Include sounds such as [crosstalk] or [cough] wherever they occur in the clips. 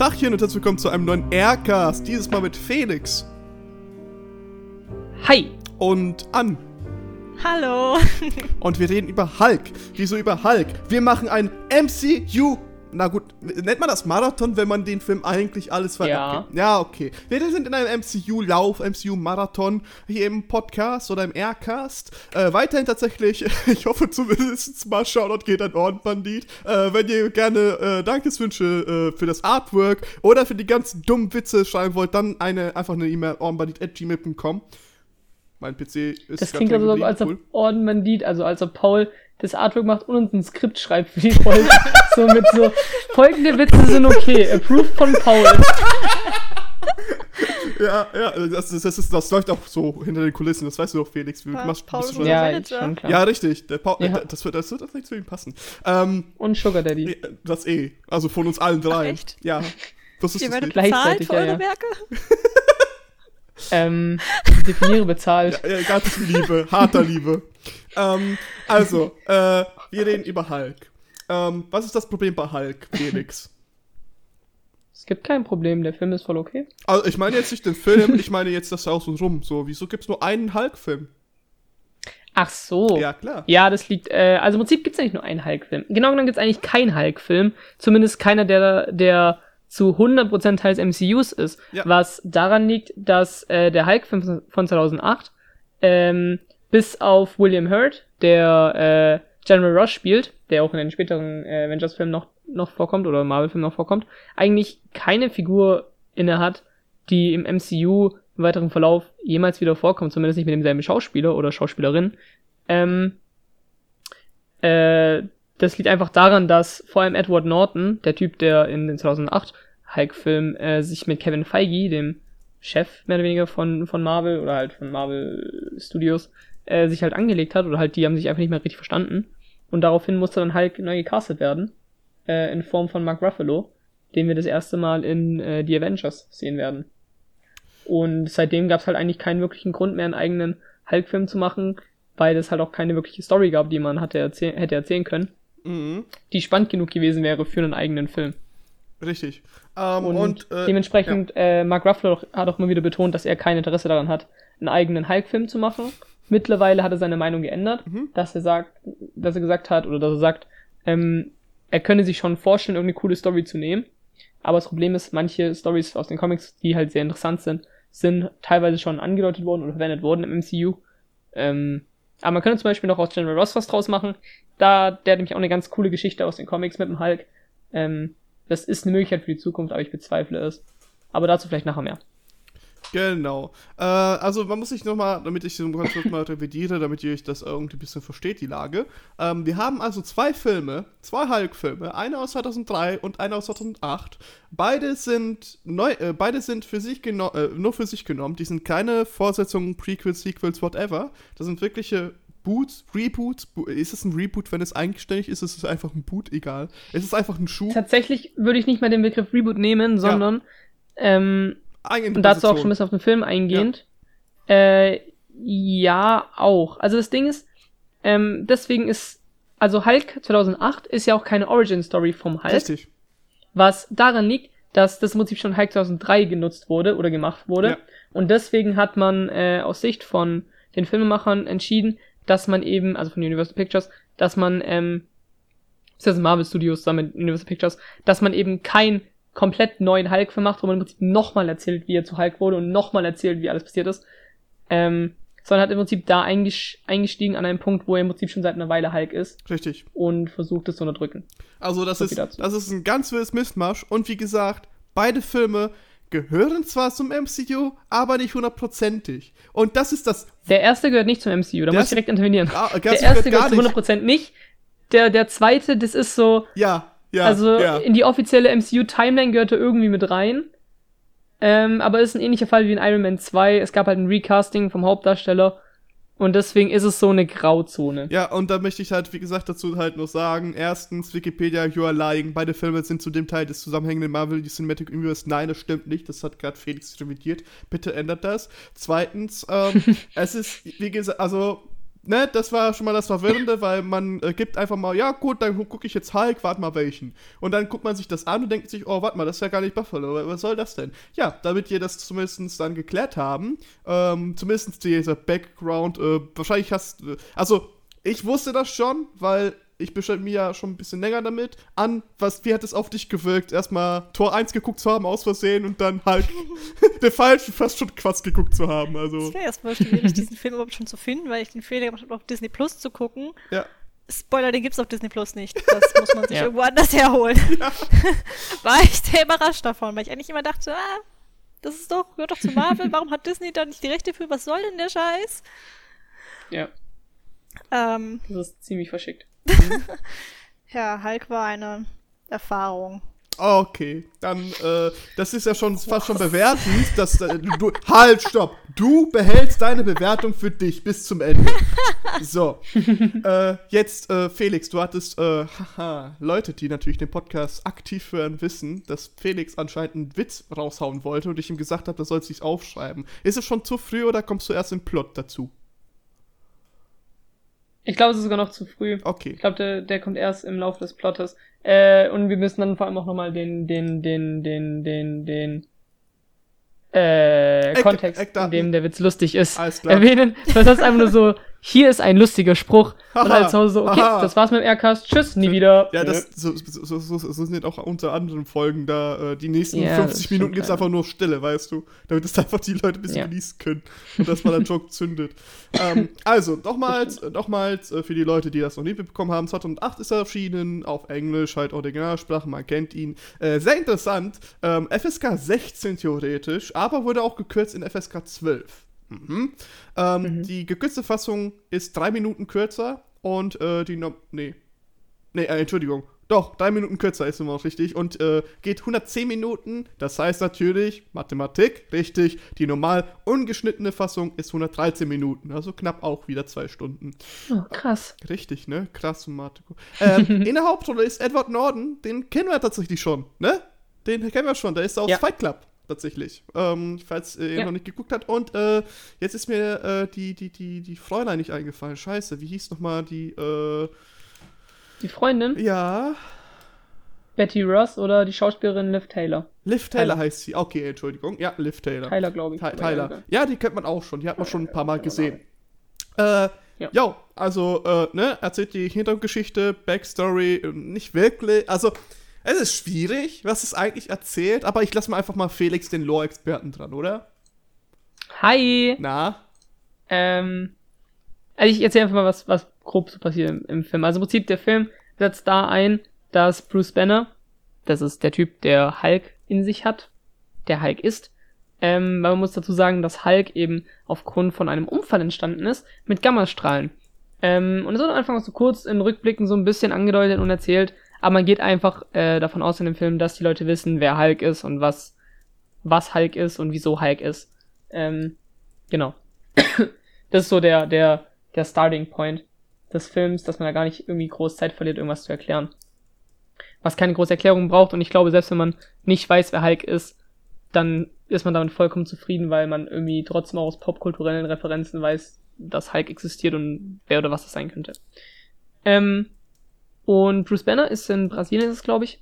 Dachchen und herzlich willkommen zu einem neuen Aircast. Dieses Mal mit Felix Hi! und An. Hallo. Und wir reden über Hulk. Wieso über Hulk? Wir machen ein MCU. Na gut, nennt man das Marathon, wenn man den Film eigentlich alles ver- Ja. Okay. Ja, okay. Wir sind in einem MCU-Lauf, MCU-Marathon hier im Podcast oder im Aircast. Äh, weiterhin tatsächlich, [laughs] ich hoffe zumindest mal Shoutout geht an Ohrenbandit. Äh, wenn ihr gerne äh, Dankeswünsche äh, für das Artwork oder für die ganzen dummen Witze schreiben wollt, dann eine, einfach eine E-Mail ohrenbandit.gmail.com. Mein PC ist Das klingt also, als ob cool. Ordenbandit, also als ob Paul das Artwork macht und uns ein Skript schreibt für die Folge. So mit so, folgende Witze sind okay, approved von Paul. [laughs] Ja, ja, das, das, das, ist, das läuft auch so hinter den Kulissen, das weißt du doch, Felix. Du machst, Paul bist Ja, Manager. ja, richtig. Der Paul, Ja. äh, das, wird, das wird das nicht zu ihm passen. Ähm, Und Sugar Daddy. das eh. Also von uns allen drei. Ach, echt? Ja. Das ist Ihr werdet bezahlt Gleichzeitig, für ja, eure ja. Werke? [laughs] [laughs] Ähm, definiere bezahlt. Ja, ganz Liebe, harter Liebe. Ähm, also, äh, wir reden über Hulk. Ähm, was ist das Problem bei Hulk, Felix? [laughs] Es gibt kein Problem, der Film ist voll okay. Also, ich meine jetzt nicht den Film, ich meine jetzt das Haus und rum. So, wieso gibt's nur einen Hulk-Film? Ach so. Ja, klar. Ja, das liegt, äh, also im Prinzip gibt es eigentlich nur einen Hulk-Film. Genau genommen gibt es eigentlich keinen Hulk-Film. Zumindest keiner, der, der zu 100% Teil des MCUs ist. Ja. Was daran liegt, dass äh, der Hulk-Film von 2008 ähm, bis auf William Hurt, der äh, General Ross spielt, der auch in den späteren äh, Avengers-Filmen noch, noch vorkommt oder Marvel-Filmen noch vorkommt, eigentlich keine Figur inne hat, die im MCU im weiteren Verlauf jemals wieder vorkommt, zumindest nicht mit demselben Schauspieler oder Schauspielerin. Ähm, äh, das liegt einfach daran, dass vor allem Edward Norton, der Typ, der in den 2008 Hulk-Film äh, sich mit Kevin Feige, dem Chef mehr oder weniger von, von Marvel oder halt von Marvel Studios, äh, sich halt angelegt hat oder halt die haben sich einfach nicht mehr richtig verstanden. Und daraufhin musste dann Hulk neu gecastet werden, äh, in Form von Mark Ruffalo, den wir das erste Mal in äh, The Avengers sehen werden. Und seitdem gab es halt eigentlich keinen wirklichen Grund mehr, einen eigenen Hulk-Film zu machen, weil es halt auch keine wirkliche Story gab, die man hatte erzäh hätte erzählen können, Mhm. die spannend genug gewesen wäre für einen eigenen Film. Richtig. Ähm, Und, und, äh, dementsprechend, äh, Mark Ruffalo hat auch immer wieder betont, dass er kein Interesse daran hat, einen eigenen Hulk-Film zu machen. Mittlerweile hat er seine Meinung geändert, Mhm. dass er sagt, dass er gesagt hat, oder dass er sagt, ähm, er könne sich schon vorstellen, irgendeine coole Story zu nehmen. Aber das Problem ist, manche Stories aus den Comics, die halt sehr interessant sind, sind teilweise schon angedeutet worden oder verwendet worden im MCU. Ähm, aber man könnte zum Beispiel noch aus General Ross was draus machen. Da, der hat nämlich auch eine ganz coole Geschichte aus den Comics mit dem Hulk. Ähm, das ist eine Möglichkeit für die Zukunft, aber ich bezweifle es. Aber dazu vielleicht nachher mehr. Genau. Äh, also man muss sich nochmal, damit ich ganz kurz mal revidiere, damit ihr euch das irgendwie ein bisschen versteht, die Lage. Ähm, wir haben also zwei Filme, zwei Hulk-Filme, einer aus 2003 und einer aus 2008. Beide sind neu, äh, beide sind für sich äh, nur für sich genommen. Die sind keine Fortsetzungen, Prequels, Sequels, whatever. Das sind wirkliche Boots, Reboots. Bo ist es ein Reboot, wenn es eigenständig ist? Ist es einfach ein Boot? Egal. Es ist einfach ein Schuh. Tatsächlich würde ich nicht mal den Begriff Reboot nehmen, sondern ähm, und dazu auch schon ein bisschen auf den Film eingehend. Äh, ja, auch. Also das Ding ist, ähm, deswegen ist, also Hulk 2008 ist ja auch keine Origin-Story vom Hulk, Richtig. was daran liegt, dass das im Prinzip schon Hulk 2003 genutzt wurde oder gemacht wurde. Ja. Und deswegen hat man äh, aus Sicht von den Filmemachern entschieden, dass man eben, also von Universal Pictures, dass man, ähm, das Marvel Studios zusammen mit Universal Pictures, dass man eben kein komplett neuen Hulk-Film macht, wo man im Prinzip nochmal erzählt, wie er zu Hulk wurde und nochmal erzählt, wie alles passiert ist. Ähm, sondern hat im Prinzip da einges- eingestiegen an einem Punkt, wo er im Prinzip schon seit einer Weile Hulk ist Richtig. und versucht es zu unterdrücken. Also das So ist, das ist ein ganz wildes Mischmasch. Und wie gesagt, beide Filme gehören zwar zum MCU, aber nicht hundertprozentig. Und das ist das... Der erste gehört nicht zum MCU, da muss ich direkt intervenieren. Ah, Der erste gehört gehört zu 100% nicht. Der, der zweite, das ist so, Ja, ja, also ja. in die offizielle MCU-Timeline gehört er irgendwie mit rein. Ähm, aber ist ein ähnlicher Fall wie in Iron Man 2. Es gab halt ein Recasting vom Hauptdarsteller. Und deswegen ist es so eine Grauzone. Ja, und da möchte ich halt, wie gesagt, dazu halt noch sagen, erstens, Wikipedia, you are lying, beide Filme sind zu dem Teil des zusammenhängenden Marvel Cinematic Universe. Nein, das stimmt nicht, das hat gerade Felix revidiert. Bitte ändert das. Zweitens, ähm, [laughs] es ist, wie gesagt, also, ne, das war schon mal das Verwirrende, weil man äh, gibt einfach mal, ja gut, dann gucke ich jetzt Hulk, warte mal welchen. Und dann guckt man sich das an und denkt sich, oh, warte mal, das ist ja gar nicht Buffalo, was soll das denn? Ja, damit wir das zumindest dann geklärt haben, ähm, zumindest dieser Background, äh, wahrscheinlich hast, äh, also ich wusste das schon, weil ich beschäftige mich ja schon ein bisschen länger damit. An, was, wie hat es auf dich gewirkt, erstmal Tor 1 geguckt zu haben, aus Versehen und dann halt [laughs] der falschen fast schon Quatsch geguckt zu haben. Also. Es wäre erstmal schwierig, diesen Film überhaupt schon zu finden, weil ich den Fehler gemacht habe, auf Disney Plus zu gucken. Ja. Spoiler, den gibt's auf Disney Plus nicht. Das muss man [laughs] sich ja. irgendwo anders herholen. Ja. [laughs] War ich sehr überrascht davon, weil ich eigentlich immer dachte, ah, das ist doch, gehört doch zu Marvel, warum hat Disney da nicht die Rechte für? Was soll denn der Scheiß? Ja. Ähm, das ist ziemlich verschickt. [laughs] ja, Hulk war eine Erfahrung. Okay, dann, äh, das ist ja schon fast schon bewertend, dass äh, du, halt, stopp, du behältst deine Bewertung für dich bis zum Ende. [laughs] So, äh, jetzt, äh, Felix, du hattest, äh, haha, Leute, die natürlich den Podcast aktiv hören, wissen, dass Felix anscheinend einen Witz raushauen wollte und ich ihm gesagt habe, das soll sich aufschreiben. Ist es schon zu früh oder kommst du erst im Plot dazu? Ich glaube, es ist sogar noch zu früh. Okay. Ich glaube, der, der kommt erst im Laufe des Plottes. Äh, und wir müssen dann vor allem auch nochmal den, den, den, den, den, den, äh, Kontext, in dem der Witz lustig ist, erwähnen. Das heißt einfach nur so, hier ist ein lustiger Spruch. Haha, und als Hause so, okay, aha. das war's mit dem Aircast, tschüss, nie wieder. Ja, das so, so, so, so sind auch unter anderen Folgen da, äh, die nächsten ja, 50 Minuten gibt's einfach nur Stille, weißt du, damit es einfach die Leute ein bisschen ja. genießen können und dass man dann [laughs] Joke zündet. ähm, also, nochmals, nochmals äh, für die Leute, die das noch nie mitbekommen haben, 2008 ist er erschienen, auf Englisch, halt Originalsprache, man kennt ihn. Äh, sehr interessant, ähm, FSK 16 theoretisch, aber wurde auch gekürzt in FSK 12. Mhm. Ähm, mhm. Die gekürzte Fassung ist drei Minuten kürzer und äh, die no nee. Nee, äh, Entschuldigung. Doch, drei Minuten kürzer ist immer noch richtig und äh, geht 110 Minuten. Das heißt natürlich, Mathematik, richtig, die normal ungeschnittene Fassung ist 113 Minuten, also knapp auch wieder zwei Stunden. Oh, krass. Richtig, ne? Krass, Matiko. Ähm, [laughs] in der Hauptrolle ist Edward Norton, den kennen wir tatsächlich schon, ne? Den kennen wir schon, der ist aus ja. Fight Club tatsächlich. Ähm, falls äh, ihr ja. noch nicht geguckt habt. Und äh, jetzt ist mir äh, die, die, die, die Fräulein nicht eingefallen. Scheiße, wie hieß nochmal die, äh, Die Freundin? Ja. Betty Ross oder die Schauspielerin Liv Taylor? Liv Taylor, Tyler. heißt sie. Okay, Entschuldigung. Ja, Liv Taylor. Tyler, glaube ich. Ty Tyler. Ja, die kennt man auch schon. Die hat man schon ein paar Mal gesehen. Äh, ja. Jo, also, äh, ne, erzählt die Hintergrundgeschichte, Backstory, nicht wirklich. Also, es ist schwierig, was es eigentlich erzählt, aber ich lasse mal einfach mal Felix, den Lore-Experten, dran, oder? Hi! Na? Ähm. Also ich erzähle einfach mal, was, was grob so passiert im, im Film. Also im Prinzip, der Film setzt da ein, dass Bruce Banner, das ist der Typ, der Hulk in sich hat, der Hulk ist, ähm, weil man muss dazu sagen, dass Hulk eben aufgrund von einem Unfall entstanden ist mit Gammastrahlen. Ähm, und es wird am Anfang so kurz in Rückblicken so ein bisschen angedeutet und erzählt, aber man geht einfach äh, davon aus in dem Film, dass die Leute wissen, wer Hulk ist und was, was Hulk ist und wieso Hulk ist. Ähm, genau. [coughs] das ist so der, der, der Starting Point des Films, dass man da gar nicht irgendwie groß Zeit verliert, irgendwas zu erklären. Was keine große Erklärung braucht und ich glaube, selbst wenn man nicht weiß, wer Hulk ist, dann ist man damit vollkommen zufrieden, weil man irgendwie trotzdem auch aus popkulturellen Referenzen weiß, dass Hulk existiert und wer oder was das sein könnte. Ähm, und Bruce Banner ist in Brasilien, ist es, glaube ich.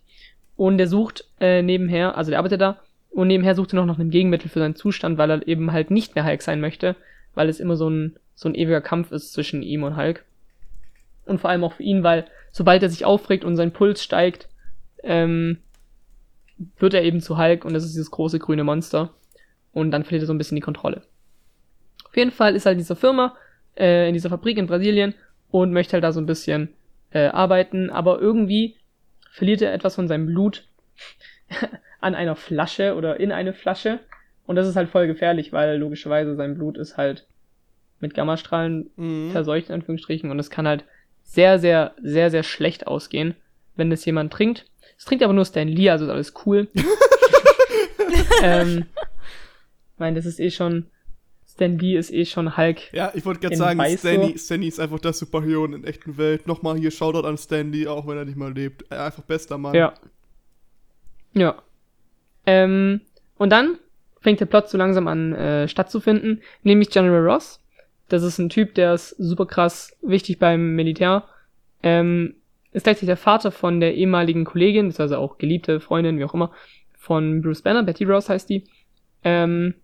Und der sucht äh, nebenher, also der arbeitet da, und nebenher sucht er noch nach einem Gegenmittel für seinen Zustand, weil er eben halt nicht mehr Hulk sein möchte, weil es immer so ein, so ein ewiger Kampf ist zwischen ihm und Hulk. Und vor allem auch für ihn, weil sobald er sich aufregt und sein Puls steigt, ähm, wird er eben zu Hulk und das ist dieses große grüne Monster. Und dann verliert er so ein bisschen die Kontrolle. Auf jeden Fall ist er in dieser Firma, äh, in dieser Fabrik in Brasilien und möchte halt da so ein bisschen äh, arbeiten, aber irgendwie verliert er etwas von seinem Blut [laughs] an einer Flasche oder in eine Flasche. Und das ist halt voll gefährlich, weil logischerweise sein Blut ist halt mit Gammastrahlen mhm. verseucht, in Anführungsstrichen. Und es kann halt sehr, sehr, sehr, sehr schlecht ausgehen, wenn das jemand trinkt. Es trinkt aber nur Stan Lee, also ist alles cool. [laughs] ähm, ich meine, das ist eh schon Stan Lee ist eh schon Hulk. Ja, ich wollte gerade sagen, Stanley, Stanley ist einfach das Superhero in der echten Welt. Nochmal hier Shoutout an Stanley, auch wenn er nicht mal lebt. Einfach bester Mann. Ja. Ja. Ähm, und dann fängt der Plot so langsam an äh, stattzufinden, nämlich General Ross Das ist ein Typ, der ist super krass wichtig beim Militär. Ähm, ist gleichzeitig der Vater von der ehemaligen Kollegin, ist also auch geliebte Freundin, wie auch immer, von Bruce Banner, Betty Ross heißt die. Ähm,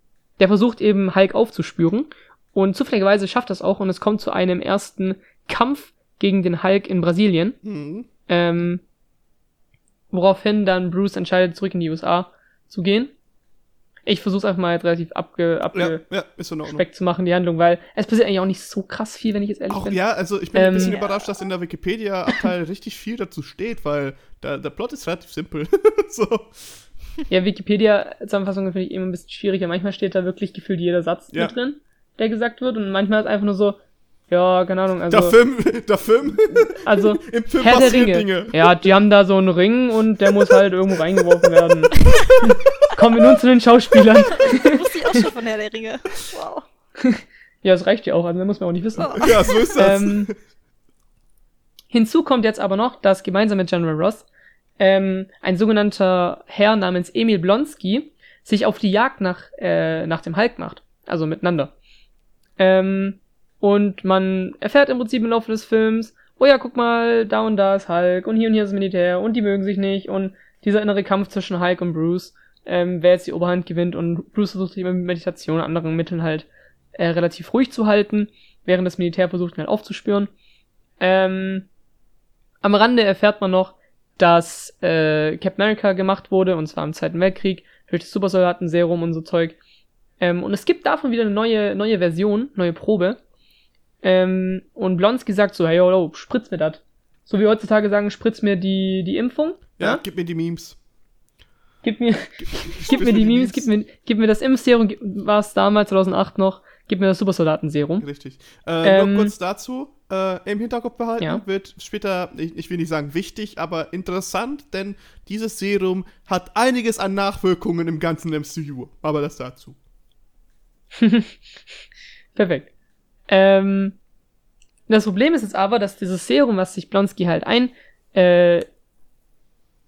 der versucht eben Hulk aufzuspüren und zufälligerweise schafft das auch und es kommt zu einem ersten Kampf gegen den Hulk in Brasilien. Mhm. Ähm, woraufhin dann Bruce entscheidet, zurück in die USA zu gehen. Ich versuche es einfach mal jetzt relativ abge, Ja, abge ja. Speck zu machen, die Handlung, weil es passiert eigentlich auch nicht so krass viel, wenn ich jetzt ehrlich Auch bin. ja, also ich bin ein Ähm, bisschen Ja. überrascht, dass in der Wikipedia-Abteil [laughs] richtig viel dazu steht, weil der, der Plot ist relativ simpel. [laughs] so. Ja, Wikipedia-Zusammenfassungen finde ich immer ein bisschen schwieriger. Manchmal steht da wirklich gefühlt jeder Satz Ja. mit drin, der gesagt wird, und manchmal ist einfach nur so, ja, keine Ahnung, also, der Film, der Film, also [laughs] im Film Herr der Ringe. Dinge. Ja, die haben da so einen Ring und der muss halt irgendwo reingeworfen werden. [laughs] Kommen wir nun zu den Schauspielern. [laughs] Wusste ich auch schon von Herr der Ringe. Wow. Ja, das reicht ja auch, also da muss man auch nicht wissen. Oh. Ja, so ist das. Ähm, hinzu kommt jetzt aber noch, dass gemeinsam mit General Ross ähm, ein sogenannter Herr namens Emil Blonsky sich auf die Jagd nach, äh, nach dem Hulk macht. Also miteinander. Ähm, und man erfährt im Prinzip im Laufe des Films, oh ja, guck mal, da und da ist Hulk und hier und hier ist das Militär und die mögen sich nicht und dieser innere Kampf zwischen Hulk und Bruce, ähm, wer jetzt die Oberhand gewinnt und Bruce versucht sich mit Meditation und anderen Mitteln halt äh, relativ ruhig zu halten, während das Militär versucht ihn halt aufzuspüren. Ähm, am Rande erfährt man noch, dass äh, Captain America gemacht wurde, und zwar im Zweiten Weltkrieg, durch das Supersoldaten-Serum und so Zeug. Ähm, und es gibt davon wieder eine neue, neue Version, neue Probe. Ähm, und Blonsky sagt so, hey, yo, spritz mir das. So wie heutzutage sagen, spritz mir die, die Impfung. ja, gib mir die Memes. Gib mir, gib [laughs] mir die Memes, gib mir, gib mir das Impfserum, gib- war es damals 2008 noch, gib mir das Supersoldatenserum. Richtig. Äh, Ähm, nur kurz dazu, äh, im Hinterkopf behalten, Ja. wird später, ich, ich will nicht sagen wichtig, aber interessant, denn dieses Serum hat einiges an Nachwirkungen im ganzen MCU. Aber das dazu. [laughs] Perfekt. Ähm, das Problem ist jetzt aber, dass dieses Serum, was sich Blonsky halt ein, äh,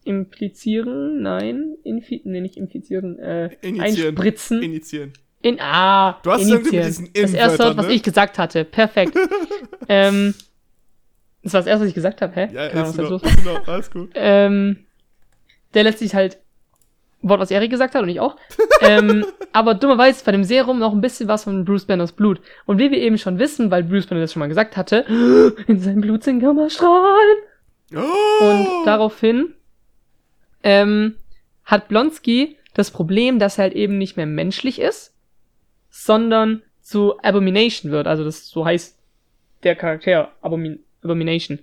implizieren, nein, infi nee, nicht infizieren, äh, Initiieren. einspritzen. Initiieren. In, ah, Du hast mit diesen Das erste Wort, was ne? ich gesagt hatte. Perfekt. [laughs] ähm, das war das erste, was ich gesagt habe, hä? Ja, Keine Ahnung, ist was noch, ist noch, alles gut. Ähm, der lässt sich halt Wort, was Erik gesagt hat und ich auch. ähm, [laughs] aber dummerweise bei dem Serum noch ein bisschen was von Bruce Banners Blut. Und wie wir eben schon wissen, weil Bruce Banner das schon mal gesagt hatte, [gasps] in seinem Blut sind Gammastrahlen. Oh! Und daraufhin ähm, hat Blonsky das Problem, dass er halt eben nicht mehr menschlich ist, sondern zu Abomination wird. Also das so heißt der Charakter Abomin Abomination.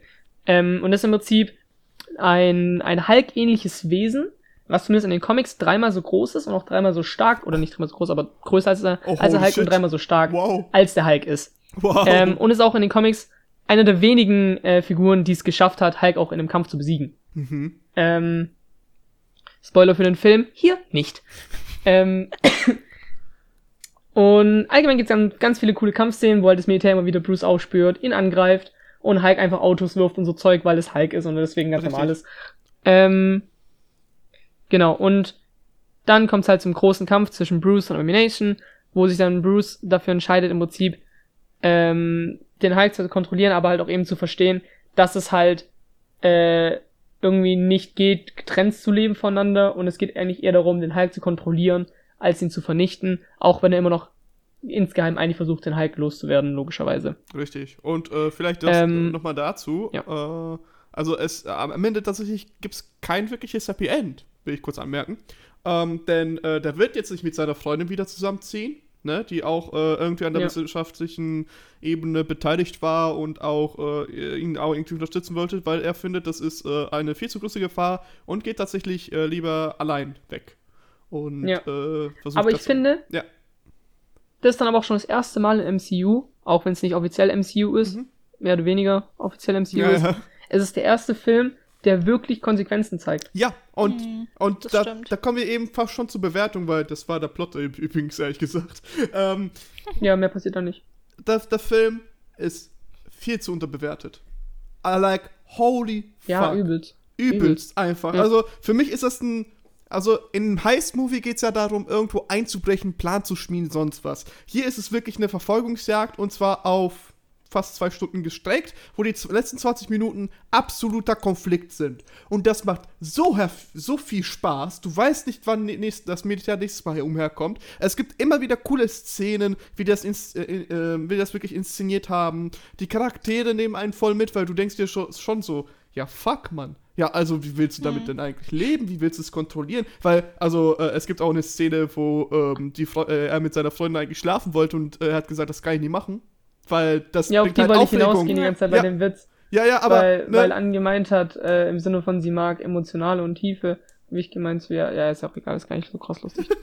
Ähm, und das ist im Prinzip ein, ein Hulk-ähnliches Wesen, was zumindest in den Comics dreimal so groß ist und auch dreimal so stark, oder nicht dreimal so groß, aber größer als, er, Oh, als der Hulk shit. und dreimal so stark, Wow. als der Hulk ist. Wow. Ähm, und ist auch in den Comics einer der wenigen äh, Figuren, die es geschafft hat, Hulk auch in einem Kampf zu besiegen. mhm. Ähm, Spoiler für den Film, hier nicht. Ähm, und allgemein gibt es dann ganz viele coole Kampfszenen, wo halt das Militär immer wieder Bruce aufspürt, ihn angreift und Hulk einfach Autos wirft und so Zeug, weil es Hulk ist und deswegen ganz Richtig. normal ist. Ähm, genau, und dann kommt es halt zum großen Kampf zwischen Bruce und Abomination, wo sich dann Bruce dafür entscheidet, im Prinzip ähm, den Hulk zu kontrollieren, aber halt auch eben zu verstehen, dass es halt äh, irgendwie nicht geht, getrennt zu leben voneinander und es geht eigentlich eher darum, den Hulk zu kontrollieren, als ihn zu vernichten, auch wenn er immer noch insgeheim eigentlich versucht, den Hulk loszuwerden, logischerweise. Richtig. Und äh, vielleicht das Ähm, äh, nochmal dazu. ja. Äh, also es, am Ende tatsächlich gibt es kein wirkliches Happy End, will ich kurz anmerken. Ähm, denn äh, der wird jetzt nicht mit seiner Freundin wieder zusammenziehen, ne, die auch äh, irgendwie an der Ja. wissenschaftlichen Ebene beteiligt war und auch äh, ihn auch irgendwie unterstützen wollte, weil er findet, das ist äh, eine viel zu große Gefahr und geht tatsächlich äh, lieber allein weg. Und Ja. äh, Aber ich das- finde, Ja. das ist dann aber auch schon das erste Mal im MCU, auch wenn es nicht offiziell MCU ist, Mhm. mehr oder weniger offiziell MCU Ja, ist. ja. Es ist der erste Film, der wirklich Konsequenzen zeigt. Ja, und, Mhm, und da, da kommen wir eben fast schon zur Bewertung, weil das war der Plot üb- übrigens, ehrlich gesagt. [laughs] Ähm, Ja, mehr passiert da nicht. der, der Film ist viel zu unterbewertet. I like, holy Ja, fuck. übelst. Übelst übelst. einfach. Ja. Also für mich ist das ein, also in einem Heist-Movie geht es ja darum, irgendwo einzubrechen, Plan zu schmieden, sonst was. Hier ist es wirklich eine Verfolgungsjagd und zwar auf fast zwei Stunden gestreckt, wo die letzten 20 Minuten absoluter Konflikt sind. Und das macht so, so viel Spaß. Du weißt nicht, wann nächst, das Militär nächstes Mal hier umherkommt. Es gibt immer wieder coole Szenen, wie das, ins, äh, äh, wie das wirklich inszeniert haben. Die Charaktere nehmen einen voll mit, weil du denkst dir schon, schon so, ja fuck, Mann. Ja, also wie willst du damit mhm. denn eigentlich leben? Wie willst du es kontrollieren? Weil, also äh, es gibt auch eine Szene, wo ähm, die äh, er mit seiner Freundin eigentlich schlafen wollte und äh, er hat gesagt, das kann ich nicht machen. Weil das Ja, auf die halt wollte ich hinausgehen die ganze Zeit bei dem Witz. Ja, ja, aber. Weil, ne? weil Anne gemeint hat, äh, im Sinne von sie mag emotionale und Tiefe, wie ich gemeint so, ja, ja, ist auch egal, ist gar nicht so krass lustig. [laughs]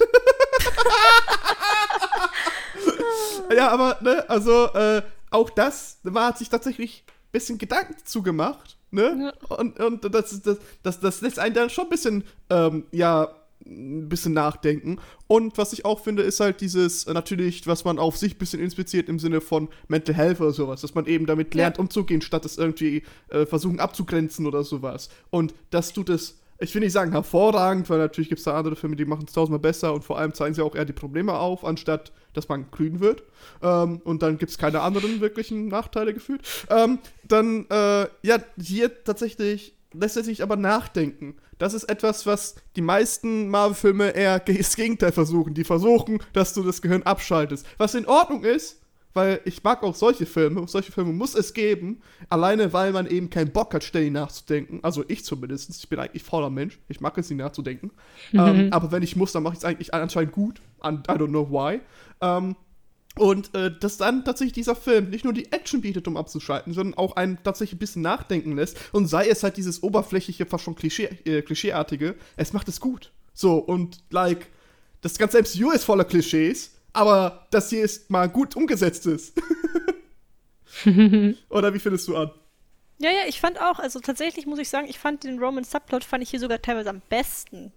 [laughs] ja, aber, ne, also, äh, auch das, war hat sich tatsächlich bisschen Gedanken zugemacht, ne? Ja. Und, und das, das, das, das lässt einen dann schon ein bisschen, ähm, ja, ein bisschen nachdenken. Und was ich auch finde, ist halt dieses, äh, natürlich, was man auf sich ein bisschen inspiziert im Sinne von Mental Health oder sowas, dass man eben damit lernt, ja. umzugehen, statt es irgendwie äh, versuchen abzugrenzen oder sowas. Und das tut es, ich will nicht sagen hervorragend, weil natürlich gibt es da andere Filme, die machen es tausendmal besser und vor allem zeigen sie auch eher die Probleme auf, anstatt dass man grün wird. Ähm, und dann gibt es keine anderen wirklichen Nachteile gefühlt. Ähm, dann, äh, ja, hier tatsächlich lässt er sich aber nachdenken. Das ist etwas, was die meisten Marvel-Filme eher [laughs] das Gegenteil versuchen. Die versuchen, dass du das Gehirn abschaltest. Was in Ordnung ist, weil ich mag auch solche Filme. Solche Filme muss es geben. Alleine, weil man eben keinen Bock hat, ständig nachzudenken. Also ich zumindest. Ich bin eigentlich fauler Mensch. Ich mag es nicht nachzudenken. Mhm. Ähm, aber wenn ich muss, dann mache ich es eigentlich anscheinend gut. I don't know why. Ähm, und äh, dass dann tatsächlich dieser Film nicht nur die Action bietet, um abzuschalten, sondern auch einen tatsächlich ein bisschen nachdenken lässt. Und sei es halt dieses oberflächliche, fast schon Klischee, äh, Klischeeartige, es macht es gut. So, und like, das ganze MCU ist voller Klischees, aber das hier ist mal gut umgesetzt ist. [laughs] Oder wie findest du an? Ja, ja, ich fand auch, also tatsächlich muss ich sagen, ich fand den Roman Subplot fand ich hier sogar teilweise am besten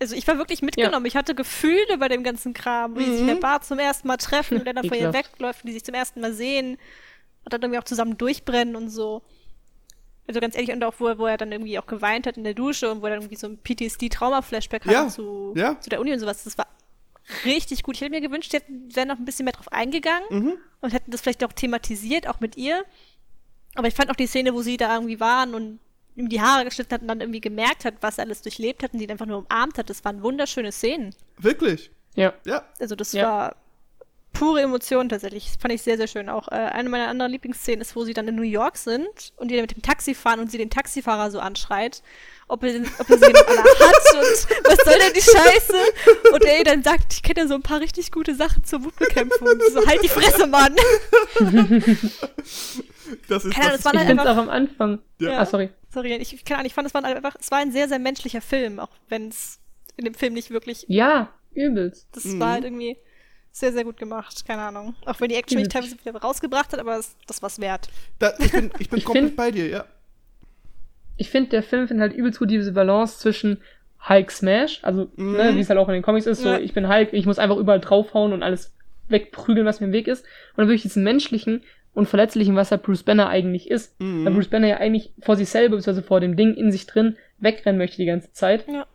also ich war wirklich mitgenommen. Ja. Ich hatte Gefühle bei dem ganzen Kram, wie mhm. sich der Bart zum ersten Mal treffen und der dann von ihr wegläuft und die sich zum ersten Mal sehen und dann irgendwie auch zusammen durchbrennen und so. Also ganz ehrlich, und auch wo er, wo er dann irgendwie auch geweint hat in der Dusche und wo er dann irgendwie so ein PTSD-Trauma-Flashback ja. hatte zu, ja. zu der Uni und sowas. Das war richtig gut. Ich hätte mir gewünscht, die wären noch ein bisschen mehr drauf eingegangen mhm. und hätten das vielleicht auch thematisiert, auch mit ihr. Aber ich fand auch die Szene, wo sie da irgendwie waren und ihm die Haare geschnitten hat und dann irgendwie gemerkt hat, was er alles durchlebt hat und ihn einfach nur umarmt hat. Das waren wunderschöne Szenen. Wirklich? Ja. Ja. Also das ja. war pure Emotion tatsächlich. Das fand ich sehr, sehr schön. Auch äh, eine meiner anderen Lieblingsszenen ist, wo sie dann in New York sind und die mit dem Taxi fahren und sie den Taxifahrer so anschreit, ob er, ob er sie noch alle hat und was soll denn die Scheiße? Und er dann sagt, ich kenne ja so ein paar richtig gute Sachen zur Wutbekämpfung. Und so, halt die Fresse, Mann! das ist, Keine das, das ich finde es auch am Anfang. Ja. Ah, sorry sorry, ich, keine Ahnung, ich fand, es war einfach, es war ein sehr, sehr menschlicher Film, auch wenn es in dem Film nicht wirklich. Ja, übelst. Das mhm. war halt irgendwie sehr, sehr gut gemacht, keine Ahnung. Auch wenn die Action mich teilweise wieder rausgebracht hat, aber es, das war's wert. Da, ich bin, ich bin ich komplett find, bei dir, ja. Ich finde, der Film findet halt übelst gut diese Balance zwischen Hulk Smash, also, ne, mhm. ne, wie es halt auch in den Comics ist, so, ja. ich bin Hulk, ich muss einfach überall draufhauen und alles wegprügeln, was mir im Weg ist. Und dann wirklich diesen menschlichen, und Verletzlichen, was halt Bruce Banner eigentlich ist. Mhm. Weil Bruce Banner ja eigentlich vor sich selber, beziehungsweise vor dem Ding in sich drin wegrennen möchte die ganze Zeit. Ja.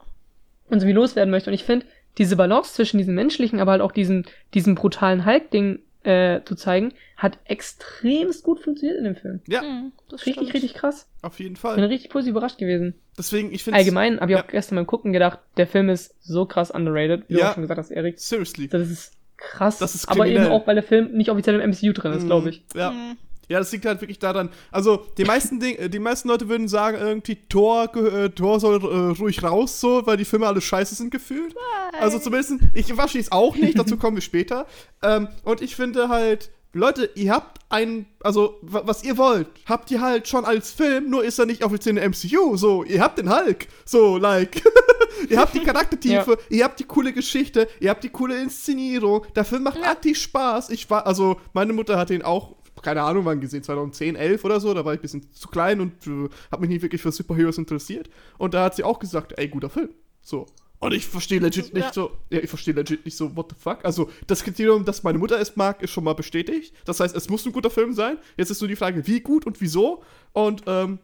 Und so wie loswerden möchte. Und ich finde, diese Balance zwischen diesem menschlichen, aber halt auch diesem, diesem brutalen Hulk-Ding äh, zu zeigen, hat extremst gut funktioniert in dem Film. Ja. Mhm, richtig, stimmt. richtig krass. Auf jeden Fall. Bin richtig positiv überrascht gewesen. Deswegen, ich finde Allgemein habe ich ja. auch gestern beim Gucken gedacht, der Film ist so krass underrated, wie ja. du auch schon gesagt hast, Erik. Seriously. Das ist krass. Das ist aber eben auch, weil der Film nicht offiziell im MCU drin ist, glaube ich. Ja. Mhm. Ja, das liegt halt wirklich daran. Also, die meisten, Ding, äh, die meisten Leute würden sagen, irgendwie, Thor, äh, Thor soll äh, ruhig raus, so, weil die Filme alle scheiße sind gefühlt. Nein. Also, zumindest, ich wasche es auch nicht, dazu kommen wir später. [laughs] Ähm, und ich finde halt, Leute, ihr habt ein, also, was ihr wollt, habt ihr halt schon als Film, nur ist er nicht offiziell in MCU, so, ihr habt den Hulk, so, like, [laughs] ihr habt die Charaktertiefe, [laughs] ja. ihr habt die coole Geschichte, ihr habt die coole Inszenierung, der Film macht ja. artig Spaß, ich war, also, meine Mutter hat den auch keine Ahnung wann gesehen, 2010, 11 oder so, da war ich ein bisschen zu klein und äh, habe mich nicht wirklich für Superheroes interessiert. Und da hat sie auch gesagt, ey, guter Film. So. Und ich verstehe legit nicht ja. so, ja, ich verstehe legit nicht so, what the fuck. Also, das Kriterium, dass meine Mutter es mag, ist schon mal bestätigt. Das heißt, es muss ein guter Film sein. Jetzt ist nur die Frage, wie gut und wieso. Und, ähm,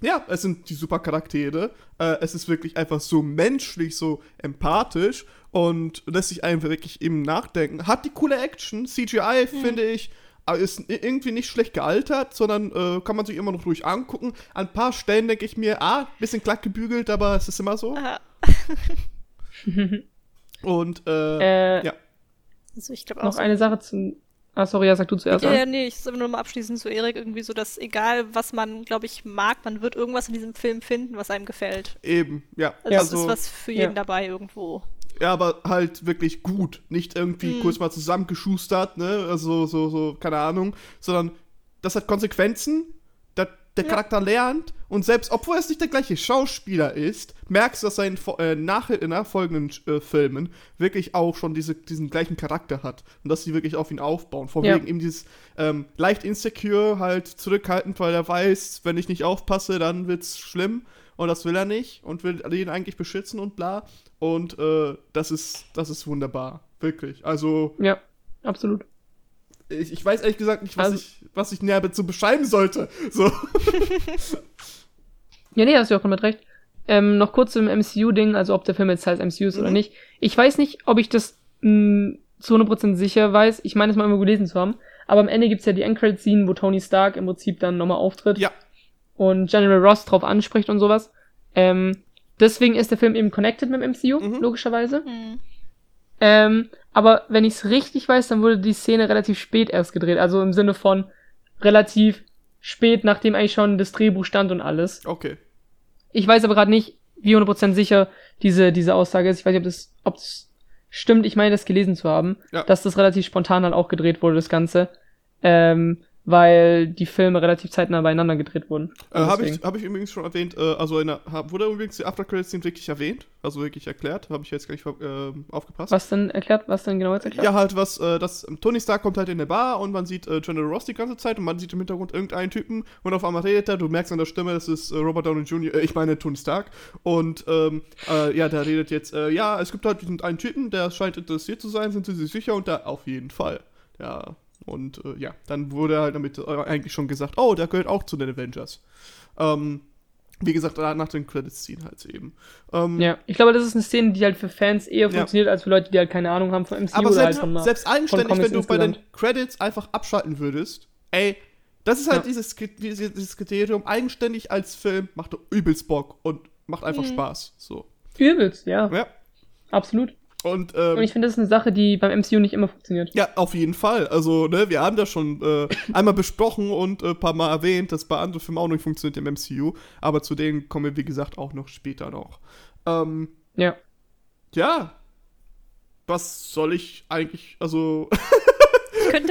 ja, es sind die super Charaktere. Äh, es ist wirklich einfach so menschlich, so empathisch und lässt sich einfach wirklich eben nachdenken. Hat die coole Action. CGI, mhm. finde ich, ist irgendwie nicht schlecht gealtert, sondern äh, kann man sich immer noch ruhig angucken. An ein paar Stellen denke ich mir, ah, bisschen glatt gebügelt, aber es ist immer so. [laughs] und, äh, äh, ja. Also ich glaube auch. Noch so eine Sache zum Ah, sorry, ja, sag du zuerst. Ja, ja, nee, ich sage nur mal abschließend zu Erik irgendwie so, dass egal, was man, glaube ich, mag, man wird irgendwas in diesem Film finden, was einem gefällt. Eben, ja. Also, also ist was für jeden ja. dabei irgendwo. Ja, aber halt wirklich gut. Nicht irgendwie hm. kurz mal zusammengeschustert, ne? Also so, so, keine Ahnung. Sondern das hat Konsequenzen der Charakter lernt und selbst, obwohl es nicht der gleiche Schauspieler ist, merkst du, dass er in, äh, nach, in nachfolgenden äh, Filmen wirklich auch schon diese, diesen gleichen Charakter hat und dass sie wirklich auf ihn aufbauen. Vor ja. wegen ihm dieses ähm, leicht insecure, halt zurückhaltend, weil er weiß, wenn ich nicht aufpasse, dann wird's schlimm und das will er nicht und will ihn eigentlich beschützen und bla. Und äh, das ist, das ist wunderbar, wirklich. Also. Ja, absolut ich, ich weiß ehrlich gesagt nicht, was, also, ich, was ich näher dazu beschreiben sollte. So. [laughs] ja, nee, hast du auch komplett recht. Ähm, noch kurz zum MCU-Ding, also ob der Film jetzt heißt MCU ist mhm. oder nicht. Ich weiß nicht, ob ich das mh, hm, zu 100% sicher weiß. Ich meine es mal immer gelesen zu haben. Aber am Ende gibt's ja die Endcredit-Scene, wo Tony Stark im Prinzip dann nochmal auftritt. Ja. Und General Ross drauf anspricht und sowas. Ähm, deswegen ist der Film eben connected mit dem MCU, mhm. logischerweise. Mhm. Ähm, aber wenn ich es richtig weiß, dann wurde die Szene relativ spät erst gedreht. Also im Sinne von relativ spät, nachdem eigentlich schon das Drehbuch stand und alles. Okay. Ich weiß aber gerade nicht, wie 100% sicher diese, diese Aussage ist. Ich weiß nicht, ob das, ob das stimmt. Ich meine, das gelesen zu haben, ja. dass das relativ spontan dann auch gedreht wurde, das Ganze. Ähm, weil die Filme relativ zeitnah beieinander gedreht wurden. Äh, habe ich, hab ich übrigens schon erwähnt, äh, also in der, wurde übrigens die After Credits Scene wirklich erwähnt, also wirklich erklärt, habe ich jetzt gar nicht äh, aufgepasst. Was denn erklärt, was denn genau jetzt erklärt? Ja, halt was, äh, das, Tony Stark kommt halt in der Bar und man sieht äh, General Ross die ganze Zeit und man sieht im Hintergrund irgendeinen Typen und auf einmal redet er, du merkst an der Stimme, das ist äh, Robert Downey Jr., äh, ich meine Tony Stark und ähm, äh, ja, der redet jetzt, äh, ja, es gibt halt einen Typen, der scheint interessiert zu sein, sind Sie sich sicher? Und da auf jeden Fall. Ja, und äh, ja, dann wurde halt damit äh, eigentlich schon gesagt, oh, der gehört auch zu den Avengers. Ähm, wie gesagt, nach den Credits ziehen halt eben. Ähm, ja, ich glaube, das ist eine Szene, die halt für Fans eher ja. funktioniert, als für Leute, die halt keine Ahnung haben von MCU Aber selbst, halt von selbst eigenständig, wenn du insgesamt. bei den Credits einfach abschalten würdest, ey, das ist halt ja. dieses, dieses Kriterium, eigenständig als Film macht er übelst Bock und macht einfach mhm. Spaß. So. Übelst, ja. Ja. Absolut. Und, ähm, und ich finde, das ist eine Sache, die beim MCU nicht immer funktioniert. Ja, auf jeden Fall. Also, ne, wir haben das schon äh, [laughs] einmal besprochen und ein äh, paar Mal erwähnt, dass bei anderen Filmen auch nicht funktioniert im MCU. Aber zu denen kommen wir, wie gesagt, auch noch später noch. Ähm, ja. Ja. Was soll ich eigentlich, also.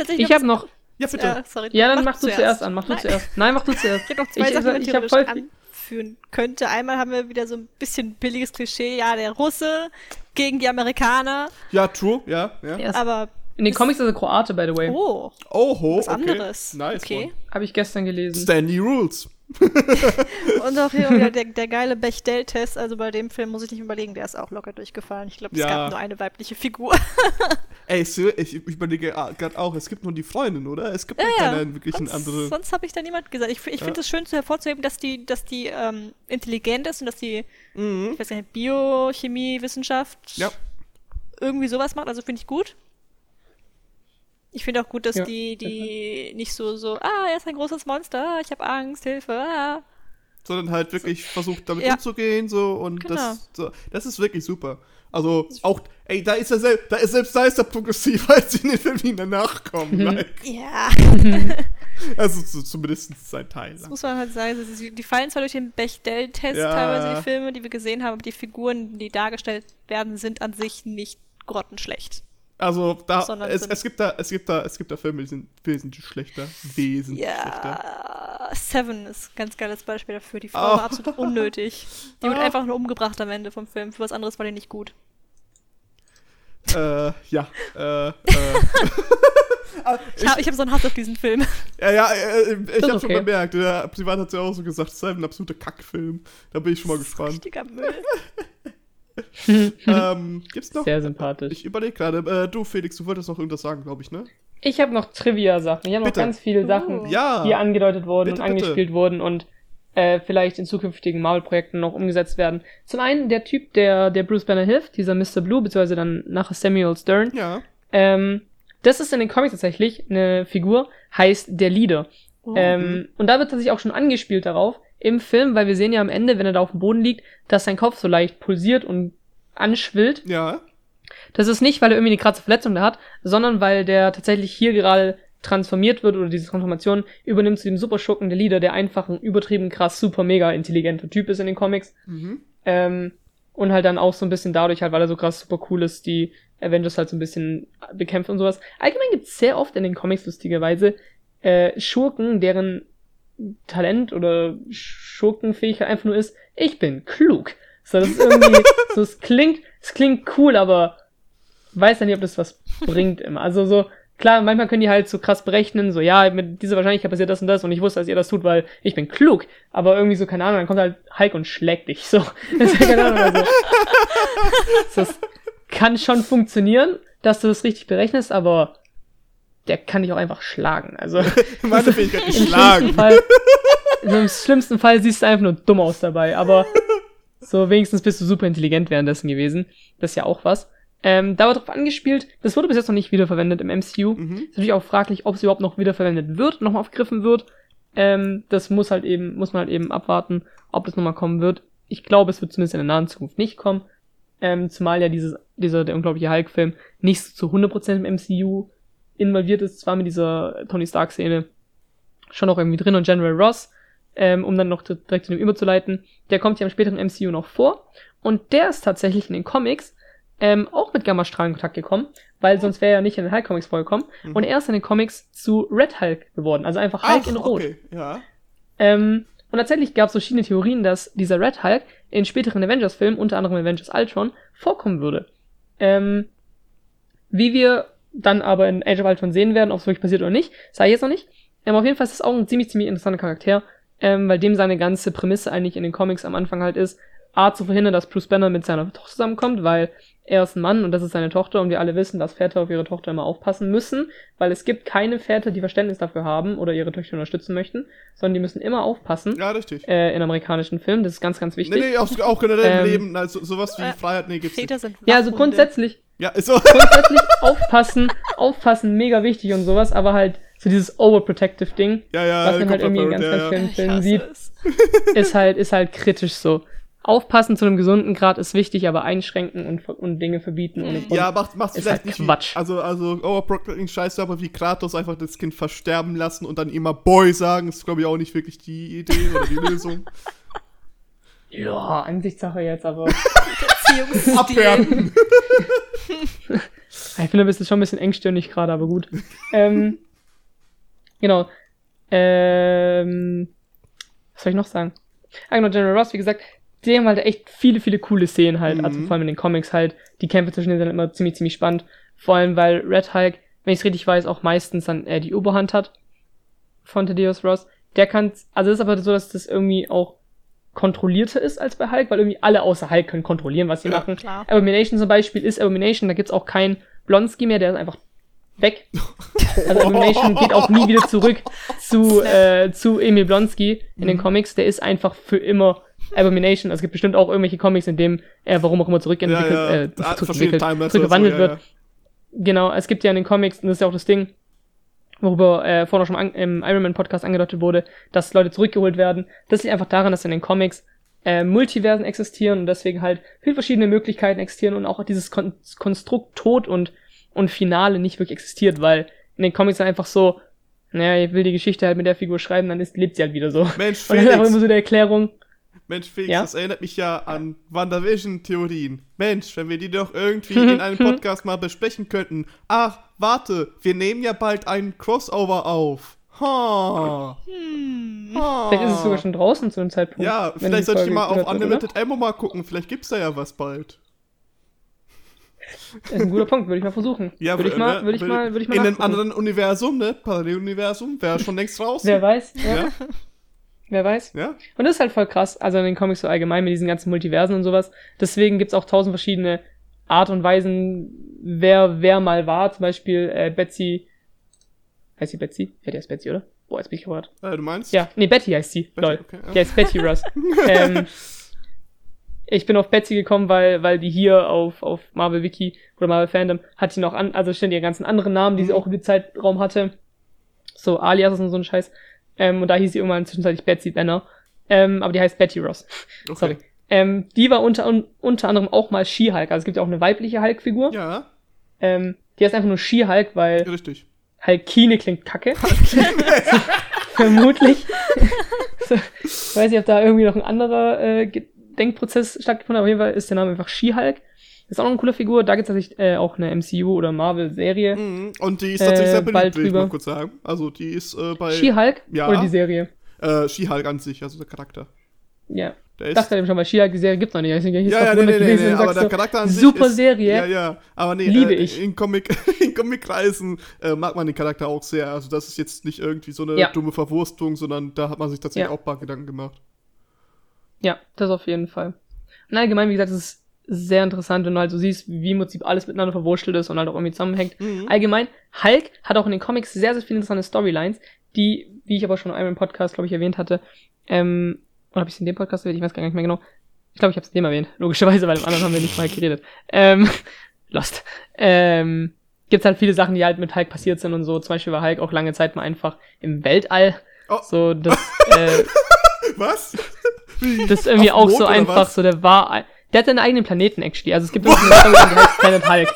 ich ich habe noch. Ja, bitte. Äh, sorry, ja, dann mach, mach du zuerst. zuerst an. Mach Nein. du zuerst. Nein, mach du [laughs] zuerst. Ich ich, ich habe voll an führen könnte. Einmal haben wir wieder so ein bisschen billiges Klischee, ja, der Russe gegen die Amerikaner. Ja, true, ja. ja. Aber in den Comics ist er Kroate, by the way. Oh. Oho, was okay. anderes. Nice. Okay. Habe ich gestern gelesen. Stanley Rules. [laughs] und auch hier wieder [laughs] der, der geile Bechdel-Test. Also bei dem Film muss ich nicht überlegen, der ist auch locker durchgefallen. Ich glaube, es ja. gab nur eine weibliche Figur. [laughs] Ey, Sir, ich, ich überlege gerade auch, es gibt nur die Freundin, oder? Es gibt ja, keine ja. wirklichen sonst, andere. Sonst habe ich da niemand gesagt. Ich, ich finde es ja. schön zu hervorzuheben, dass die, dass die ähm, intelligent ist und dass die, mhm. ich weiß nicht, Biochemie, Wissenschaft ja. irgendwie sowas macht. Also finde ich gut. Ich finde auch gut, dass ja. die, die nicht so, so, ah, er ist ein großes Monster, ich habe Angst, Hilfe, ah. Sondern halt wirklich so. versucht, damit ja. umzugehen, so, und genau. das, so, das ist wirklich super. Also, auch, ey, da ist er selbst, da ist selbst da ist er progressiv, [laughs] als sie in den Filmen danach kommen. Mhm. Like. Ja. [laughs] also, so, zumindest sein Teil. Das muss man halt sagen. Die fallen zwar durch den Bechdel-Test ja. teilweise, die Filme, die wir gesehen haben, aber die Figuren, die dargestellt werden, sind an sich nicht grottenschlecht. Also da es, es, gibt da es gibt da es gibt da Filme, die sind wesentlich schlechter, wesentlich ja, schlechter. Seven ist ein ganz geiles Beispiel dafür. Die Frau oh. war absolut unnötig. Die oh. wird [laughs] einfach nur umgebracht am Ende vom Film. Für was anderes war die nicht gut. Äh, ja. Äh, äh. [laughs] ich habe hab so einen Hass auf diesen Film. Ja, ja, äh, ich habe okay. schon bemerkt. Ja, privat hat sie auch so gesagt, ein absoluter Kackfilm. Da bin ich schon mal gespannt. Richtiger Müll. [laughs] [laughs] ähm, gibt's noch? Sehr sympathisch. Ich überlege gerade. Äh, du, Felix, du wolltest noch irgendwas sagen, glaube ich, ne? Ich habe noch Trivia-Sachen. Ich habe noch ganz viele Sachen, ja. die angedeutet wurden bitte, und angespielt bitte. wurden. Und äh, vielleicht in zukünftigen Marvel-Projekten noch umgesetzt werden. Zum einen der Typ, der, der Bruce Banner hilft, dieser Mr. Blue, beziehungsweise dann nachher Samuel Stern. Ja. Ähm, das ist in den Comics tatsächlich eine Figur, heißt der Leader. Oh. Ähm, und da wird tatsächlich auch schon angespielt darauf im Film, weil wir sehen ja am Ende, wenn er da auf dem Boden liegt, dass sein Kopf so leicht pulsiert und anschwillt. Ja. Das ist nicht, weil er irgendwie eine krasse Verletzung da hat, sondern weil der tatsächlich hier gerade transformiert wird oder diese Transformation übernimmt zu dem Superschurken der Leader, der einfach ein übertrieben krass, super, mega intelligenter Typ ist in den Comics. Mhm. Ähm, und halt dann auch so ein bisschen dadurch halt, weil er so krass super cool ist, die Avengers halt so ein bisschen bekämpft und sowas. Allgemein gibt's sehr oft in den Comics lustigerweise äh, Schurken, deren Talent oder Schurkenfähigkeit einfach nur ist, ich bin klug. So, das ist irgendwie, [laughs] so, es klingt, es klingt cool, aber weiß ja nicht, ob das was bringt immer. Also so, klar, manchmal können die halt so krass berechnen, so, ja, mit dieser Wahrscheinlichkeit passiert das und das und ich wusste, dass ihr das tut, weil ich bin klug. Aber irgendwie so, keine Ahnung, dann kommt halt Hulk und schlägt dich, so. [laughs] Das ja keine Ahnung, also. [laughs] Das kann schon funktionieren, dass du das richtig berechnest, aber der kann dich auch einfach schlagen. Also [laughs] Meine Fähigkeit im ist schlimmsten schlagen. Fall, also im schlimmsten Fall siehst du einfach nur dumm aus dabei, aber [laughs] so wenigstens bist du super intelligent währenddessen gewesen. Das ist ja auch was. Ähm, da wird drauf angespielt, das wurde bis jetzt noch nicht wiederverwendet im MCU. Mhm. Ist natürlich auch fraglich, ob es überhaupt noch wiederverwendet wird, nochmal aufgegriffen wird. Ähm, das muss halt eben, muss man halt eben abwarten, ob das nochmal kommen wird. Ich glaube, es wird zumindest in der nahen Zukunft nicht kommen. Ähm, zumal ja dieses, dieser, der unglaubliche Hulk-Film nicht zu 100% im MCU involviert ist, zwar mit dieser Tony Stark-Szene schon noch irgendwie drin und General Ross, ähm, um dann noch direkt zu dem überzuleiten, der kommt ja im späteren MCU noch vor und der ist tatsächlich in den Comics ähm, auch mit Gammastrahlen in Kontakt gekommen, weil sonst wäre er nicht in den Hulk-Comics vorgekommen Mhm. und er ist in den Comics zu Red Hulk geworden, also einfach Hulk Ach, in Rot. okay, ja. Ähm, und tatsächlich gab es verschiedene Theorien, dass dieser Red Hulk in späteren Avengers-Filmen, unter anderem Avengers Ultron, vorkommen würde. Ähm, wie wir dann aber in Age of Ultron sehen werden, ob es wirklich passiert oder nicht, ich jetzt noch nicht. Ähm, auf jeden Fall ist es auch ein ziemlich, ziemlich interessanter Charakter, ähm, weil dem seine ganze Prämisse eigentlich in den Comics am Anfang halt ist, A, zu verhindern, dass Bruce Banner mit seiner Tochter zusammenkommt, weil er ist ein Mann und das ist seine Tochter und wir alle wissen, dass Väter auf ihre Tochter immer aufpassen müssen, weil es gibt keine Väter, die Verständnis dafür haben oder ihre Töchter unterstützen möchten, sondern die müssen immer aufpassen Ja, richtig. äh, in amerikanischen Filmen. Das ist ganz, ganz wichtig. Nee, nee, auch, auch generell im Ähm, Leben, also sowas wie äh, Freiheit, nee, gibt's Väter nicht. sind Ja, also grundsätzlich, Ja, ist so. grundsätzlich [laughs] aufpassen, aufpassen, mega wichtig und sowas, aber halt so dieses overprotective Ding, Ja, ja, was man halt irgendwie in ganz, ja, ganz ja. vielen Filmen sieht, es. ist halt, ist halt kritisch so. Aufpassen zu einem gesunden Grad ist wichtig, aber einschränken und, und Dinge verbieten ohne Grund. Ja, macht, macht's Ist vielleicht halt nicht. wie- Quatsch. Also, also Overprotecting Scheiße, aber wie Kratos einfach das Kind versterben lassen und dann immer Boy sagen, ist glaube ich auch nicht wirklich die Idee oder die Lösung. [laughs] Ja, Ansichtssache jetzt, aber. Abwerten. [laughs] ich finde, das ist schon ein bisschen engstirnig gerade, aber gut. ähm, genau. Ähm, was soll ich noch sagen? Ah, genau, General Ross, wie gesagt, die haben halt echt viele, viele coole Szenen halt, also Mhm. vor allem in den Comics halt. Die Kämpfe zwischen denen sind immer ziemlich, ziemlich spannend. Vor allem, weil Red Hulk, wenn ich es richtig weiß, auch meistens dann äh, die Oberhand hat von Thaddeus Ross. Der kann, also es ist aber so, dass das irgendwie auch kontrollierter ist als bei Hulk, weil irgendwie alle außer Hulk können kontrollieren, was sie Ja, machen. klar. Abomination zum Beispiel ist Abomination, da gibt's auch keinen Blonsky mehr, der ist einfach weg. [laughs] Also Abomination geht auch nie wieder zurück [laughs] zu, äh, zu Emil Blonsky in den Comics. Der ist einfach für immer Abomination. Also es gibt bestimmt auch irgendwelche Comics, in dem er warum auch immer zurückentwickelt, Ja, ja. äh, Ah, zurückentwickelt, zurückgewandelt so, ja, wird. Genau, es gibt ja in den Comics, und das ist ja auch das Ding, worüber äh, vorhin auch schon an, im Iron Man Podcast angedeutet wurde, dass Leute zurückgeholt werden. Das liegt einfach daran, dass in den Comics äh, Multiversen existieren und deswegen halt viele verschiedene Möglichkeiten existieren und auch dieses Kon Konstrukt Tod und, und Finale nicht wirklich existiert, weil in den Comics einfach so, naja, ich will die Geschichte halt mit der Figur schreiben, dann ist, lebt sie halt wieder so. Mensch, [laughs] Und dann ist einfach immer Felix, so die Erklärung, Mensch, Felix, Ja? das erinnert mich ja an WandaVision-Theorien. Mensch, wenn wir die doch irgendwie [laughs] in einem Podcast mal besprechen könnten. Ach, warte, wir nehmen ja bald einen Crossover auf. Ha. Hm. ha. vielleicht ist es sogar schon draußen zu einem Zeitpunkt. Ja, wenn vielleicht sollte ich mal auf? Unlimited Ammo mal gucken. Vielleicht gibt's da ja was bald. Das ist ein guter Punkt, würde ich mal versuchen. Ja, würde ich mal, ne, würde ich mal, würde ich mal In einem anderen Universum, ne? Paralleluniversum, wäre schon längst raus. Wer weiß, ja, ja? Wer weiß. ja? Und das ist halt voll krass, also in den Comics so allgemein mit diesen ganzen Multiversen und sowas. Deswegen gibt's auch tausend verschiedene Art und Weisen, wer wer mal war. Zum Beispiel äh, Betsy, heißt sie Betsy? Ja, die heißt Betsy, oder? Boah, jetzt bin ich gehört. Äh, du meinst? Ja, nee, Betty heißt sie. Betty, Lol. okay, ja. Die heißt Betty Russ. [laughs] ähm, ich bin auf Betsy gekommen, weil, weil die hier auf, auf Marvel Wiki oder Marvel Fandom hat die noch an, also stehen ihre ganzen anderen Namen, die sie Mhm. auch über den Zeitraum hatte. So Alias und so ein Scheiß. Ähm, und da hieß sie irgendwann zwischenzeitlich Betsy Banner. Ähm, aber die heißt Betty Ross. Okay. Sorry. Ähm, die war unter, un, unter anderem auch mal She-Hulk. Also es gibt ja auch eine weibliche Hulk-Figur. Ja, Ähm, die heißt einfach nur She-Hulk, weil richtig. Halkine klingt kacke. [laughs] [laughs] Vermutlich. so, ich weiß nicht, ob da irgendwie noch ein anderer äh, Denkprozess stattgefunden hat. Auf jeden Fall ist der Name einfach She-Hulk. Ist auch noch eine coole Figur. Da gibt es tatsächlich äh, auch eine MCU- oder Marvel-Serie. Mhm. Und die ist tatsächlich Äh, sehr beliebt, bald will ich mal kurz sagen. Also die ist äh, bei She-Hulk Ja. oder die Serie? äh, She-Hulk an sich, also der Charakter. Ja. Der Ich ist dachte eben schon, weil She-Hulk die Serie gibt's noch nicht. Ich ja, jetzt ja, grad nee, nee, gewundert nee, aber der Charakter an sich Super ist, Serie. Ja, ja, aber nee, Liebe äh, ich. In Comic, [laughs] in Comic-Kreisen äh, mag man den Charakter auch sehr. Also das ist jetzt nicht irgendwie so eine Ja. dumme Verwurstung, sondern da hat man sich tatsächlich Ja. auch ein paar Gedanken gemacht. Ja, das auf jeden Fall. Und allgemein, wie gesagt, es ist sehr interessant, wenn du halt so siehst, wie im Prinzip alles miteinander verwurschtelt ist und halt auch irgendwie zusammenhängt. Mhm. Allgemein, Hulk hat auch in den Comics sehr, sehr viele interessante Storylines, die, wie ich aber schon einmal im Podcast, glaube ich, erwähnt hatte, ähm, oder habe ich es in dem Podcast erwähnt? Ich weiß gar nicht mehr genau. Ich glaube, ich habe es in dem erwähnt, logischerweise, weil im anderen haben wir nicht mal geredet. Ähm, [laughs] Lost. Ähm, gibt's halt viele Sachen, die halt mit Hulk passiert sind und so. Zum Beispiel war Hulk auch lange Zeit mal einfach im Weltall. Oh. So, das, [laughs] äh, Was? [laughs] Wie? das ist irgendwie Auf auch Mond so einfach was? so, der war, der hat seinen eigenen Planeten, actually. Also es gibt [laughs] wirklich eine Story, die heißt Planet Hulk.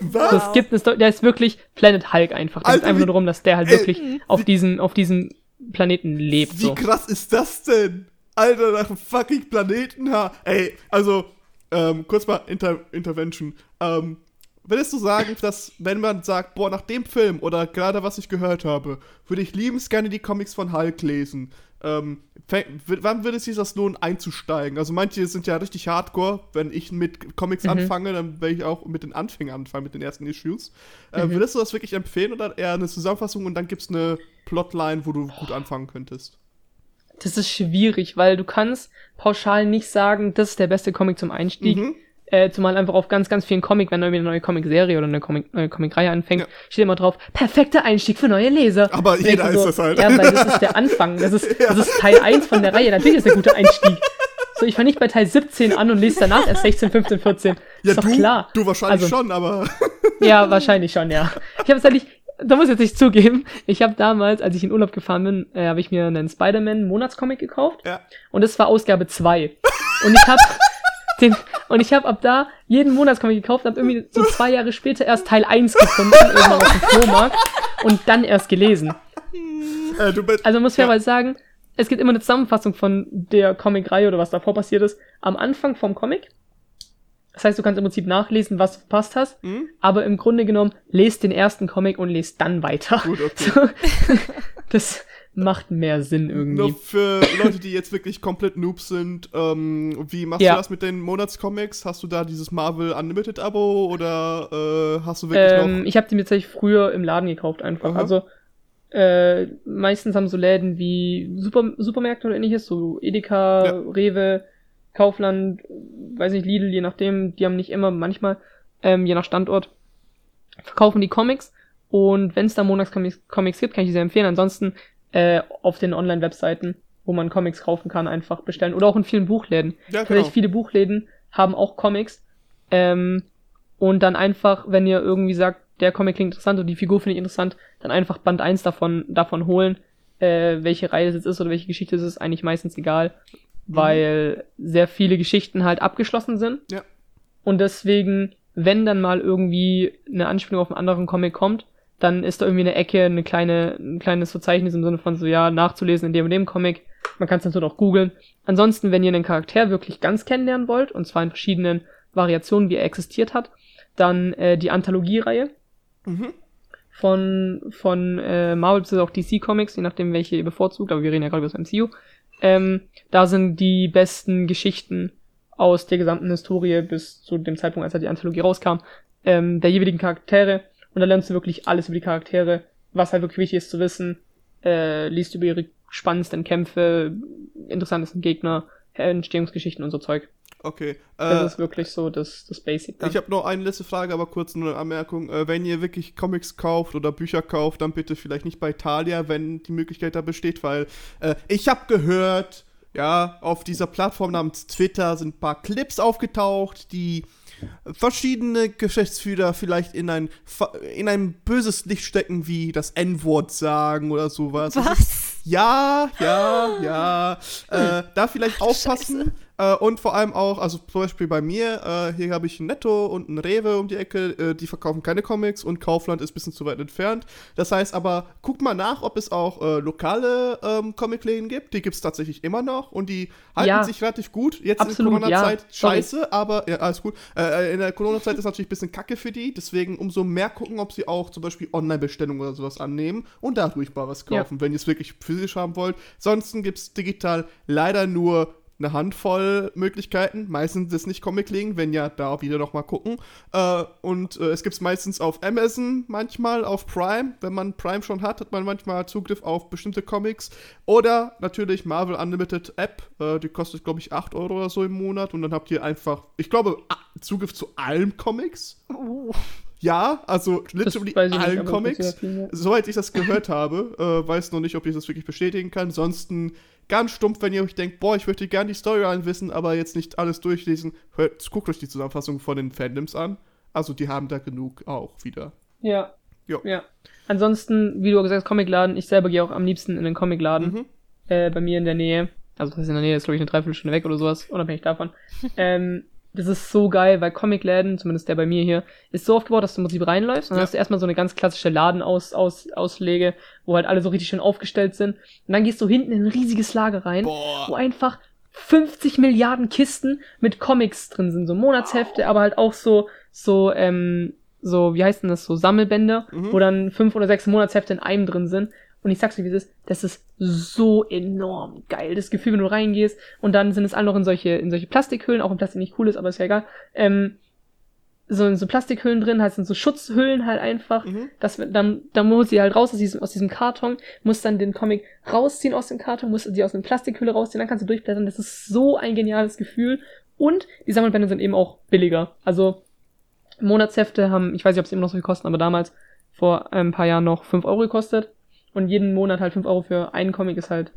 Was? So, es gibt eine Story, der ist wirklich Planet Hulk einfach. Da geht einfach nur darum, dass der halt ey, wirklich auf diesem, auf diesem Planeten lebt. Wie So. krass ist das denn? Alter, nach einem fucking Planeten. ha- Ey, also, ähm, kurz mal Inter Intervention. Ähm, würdest du sagen, dass, wenn man sagt, boah, nach dem Film oder gerade was ich gehört habe, würde ich liebens gerne die Comics von Hulk lesen. Ähm, wann würde es sich das lohnen, einzusteigen? Also manche sind ja richtig hardcore. Wenn ich mit Comics Mhm. anfange, dann werde ich auch mit den Anfängen anfangen, mit den ersten Issues. Äh, Mhm. Würdest du das wirklich empfehlen oder eher eine Zusammenfassung und dann gibt es eine Plotline, wo du gut anfangen könntest? Das ist schwierig, weil du kannst pauschal nicht sagen, das ist der beste Comic zum Einstieg. Mhm. Äh, zumal einfach auf ganz, ganz vielen Comic, wenn irgendwie eine neue Comic-Serie oder eine Comic, neue Comic-Reihe anfängt, Ja. steht immer drauf, perfekter Einstieg für neue Leser. Aber Und jeder du ist das halt. Ja, weil das ist der Anfang. Das ist, [laughs] das ist Teil 1 von der Reihe. Natürlich ist der gute Einstieg. So, ich fange nicht bei Teil 17 an und lese danach erst 16, 15, 14. Ja, ist doch du, klar. du wahrscheinlich Also- schon, aber [laughs] Ja, wahrscheinlich schon, ja. Ich habe es ehrlich, da muss ich jetzt nicht zugeben, ich habe damals, als ich in Urlaub gefahren bin, äh, habe ich mir einen Spider-Man-Monatscomic gekauft. ja. Und das war Ausgabe 2. Und ich habe den und ich habe ab da jeden Monatscomic gekauft, habe irgendwie so zwei Jahre später erst Teil 1 gefunden, irgendwann auf dem Flohmarkt und dann erst gelesen. Äh, Also muss Ja. fairerweise sagen, es gibt immer eine Zusammenfassung von der Comic-Reihe oder was davor passiert ist, am Anfang vom Comic. Das heißt, du kannst im Prinzip nachlesen, was du verpasst hast, Hm? aber im Grunde genommen, lest den ersten Comic und lest dann weiter. Gut, okay. [laughs] So, das macht mehr Sinn irgendwie. Nur für Leute, die jetzt wirklich komplett Noobs sind, ähm, wie machst Ja. du das mit den Monatscomics? Hast du da dieses Marvel Unlimited Abo oder äh, hast du wirklich Ähm, noch. ich habe die mir tatsächlich früher im Laden gekauft einfach. Aha. Also äh, meistens haben so Läden wie Super, Supermärkte oder ähnliches, so Edeka, Ja. Rewe, Kaufland, weiß nicht, Lidl, je nachdem, die haben nicht immer, manchmal, ähm, je nach Standort, verkaufen die Comics. Und wenn es da Monatscomics Comics gibt, kann ich die sehr empfehlen. Ansonsten äh, auf den Online-Webseiten, wo man Comics kaufen kann, einfach bestellen. Oder auch in vielen Buchläden. Ja, genau. viele Buchläden haben auch Comics. Ähm, und dann einfach, wenn ihr irgendwie sagt, der Comic klingt interessant und die Figur finde ich interessant, dann einfach Band 1 davon, davon holen. Äh, welche Reihe es jetzt ist oder welche Geschichte es ist, eigentlich meistens egal. Weil sehr viele Geschichten halt abgeschlossen sind. Ja. Und deswegen, wenn dann mal irgendwie eine Anspielung auf einen anderen Comic kommt, dann ist da irgendwie eine Ecke, eine kleine, ein kleines Verzeichnis im Sinne von so, ja, nachzulesen in dem und dem Comic. Man kann es natürlich auch googeln. Ansonsten, wenn ihr einen Charakter wirklich ganz kennenlernen wollt, und zwar in verschiedenen Variationen, wie er existiert hat, dann äh, die Anthologie-Reihe Mhm. von, von äh, Marvel bzw. auch DC Comics, je nachdem welche ihr bevorzugt, aber wir reden ja gerade über das MCU. Ähm, da sind die besten Geschichten aus der gesamten Historie bis zu dem Zeitpunkt, als halt die Anthologie rauskam, ähm, der jeweiligen Charaktere. Und da lernst du wirklich alles über die Charaktere, was halt wirklich wichtig ist zu wissen. Äh, liest über ihre spannendsten Kämpfe, interessantesten Gegner, Entstehungsgeschichten und so Zeug. Okay. Das Äh, ist wirklich so das, das Basic. Dann. ich habe noch eine letzte Frage, aber kurz nur eine Anmerkung. Äh, wenn ihr wirklich Comics kauft oder Bücher kauft, dann bitte vielleicht nicht bei Thalia, wenn die Möglichkeit da besteht, weil äh, ich habe gehört, ja, auf dieser Plattform namens Twitter sind ein paar Clips aufgetaucht, die verschiedene Geschäftsführer vielleicht in ein, in ein böses Licht stecken, wie das N-Wort sagen oder sowas. Was? Ja, ja, ja. Äh, da vielleicht aufpassen. Äh, und vor allem auch, also zum Beispiel bei mir, äh, hier habe ich ein Netto und ein Rewe um die Ecke, äh, die verkaufen keine Comics und Kaufland ist ein bisschen zu weit entfernt. Das heißt aber, guck mal nach, ob es auch äh, lokale ähm, Comicläden gibt. Die gibt es tatsächlich immer noch und die halten Ja. sich relativ gut. Jetzt Absolut, in Corona-Zeit ja. Sorry. scheiße, aber ja, alles gut. Äh, in der Corona-Zeit ist natürlich ein bisschen kacke für die, deswegen umso mehr gucken, ob sie auch zum Beispiel Online-Bestellungen oder sowas annehmen und dadurch mal was Ja. kaufen, wenn ihr es wirklich physisch haben wollt. Ansonsten gibt es digital leider nur eine Handvoll Möglichkeiten. Meistens ist es nicht Comic-Link, wenn ja, da wieder noch mal gucken. Äh, und äh, es gibt es meistens auf Amazon, manchmal auf Prime. Wenn man Prime schon hat, hat man manchmal Zugriff auf bestimmte Comics. Oder natürlich Marvel Unlimited App. Äh, die kostet, glaube ich, 8 Euro oder so im Monat. Und dann habt ihr einfach, ich glaube, Zugriff zu allen Comics. Uh, Ja, also literally allen Comics. Soweit ich das gehört habe, äh, weiß noch nicht, ob ich das wirklich bestätigen kann. Ansonsten ganz stumpf, wenn ihr euch denkt, boah, ich möchte gerne die Storyline wissen, aber jetzt nicht alles durchlesen, hört, guckt euch die Zusammenfassung von den Fandoms an. Also die haben da genug auch wieder. Ja. Jo. Ja. Ansonsten, wie du auch gesagt hast, Comicladen. Ich selber gehe auch am liebsten in den Comicladen. Mhm. Äh, bei mir in der Nähe. Also, das ist in der Nähe, das ist, glaube ich, eine Dreiviertelstunde weg oder sowas, unabhängig davon. [laughs] ähm, das ist so geil, weil Comicläden, zumindest der bei mir hier, ist so aufgebaut, dass du im Prinzip reinläufst und dann Ja. hast du erstmal so eine ganz klassische Ladenaus, aus, Auslege, wo halt alle so richtig schön aufgestellt sind. Und dann gehst du hinten in ein riesiges Lager rein, wo Boah. einfach 50 Milliarden Kisten mit Comics drin sind, so Monatshefte, aber halt auch so, so, ähm, so, wie heißt denn das, so Sammelbände, Mhm. wo dann fünf oder sechs Monatshefte in einem drin sind. Und ich sag's dir, wie es ist, das ist so enorm geil. Das Gefühl, wenn du reingehst und dann sind es alle noch in solche, in solche Plastikhüllen, auch wenn Plastik nicht cool ist, aber ist ja egal. Ähm, so in so Plastikhüllen drin, halt sind so Schutzhüllen halt einfach. Mhm. Das, dann, dann muss sie halt raus aus diesem, aus diesem Karton, muss dann den Comic rausziehen aus dem Karton, muss sie aus der Plastikhülle rausziehen, dann kannst du durchblättern. Das ist so ein geniales Gefühl. Und die Sammelbände sind eben auch billiger. Also Monatshefte haben, ich weiß nicht, ob sie immer noch so viel kosten, aber damals vor ein paar Jahren noch 5 Euro gekostet. Und jeden Monat halt 5 Euro für einen Comic ist halt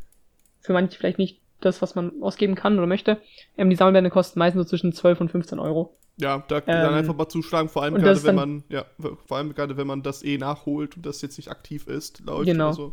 für manche vielleicht nicht das, was man ausgeben kann oder möchte. Ähm, die Sammelbände kosten meistens so zwischen 12 und 15 Euro. Ja, da dann Ähm, einfach mal zuschlagen, vor allem gerade wenn dann- man, ja, vor allem gerade wenn man das eh nachholt und das jetzt nicht aktiv ist, läuft Genau. oder so.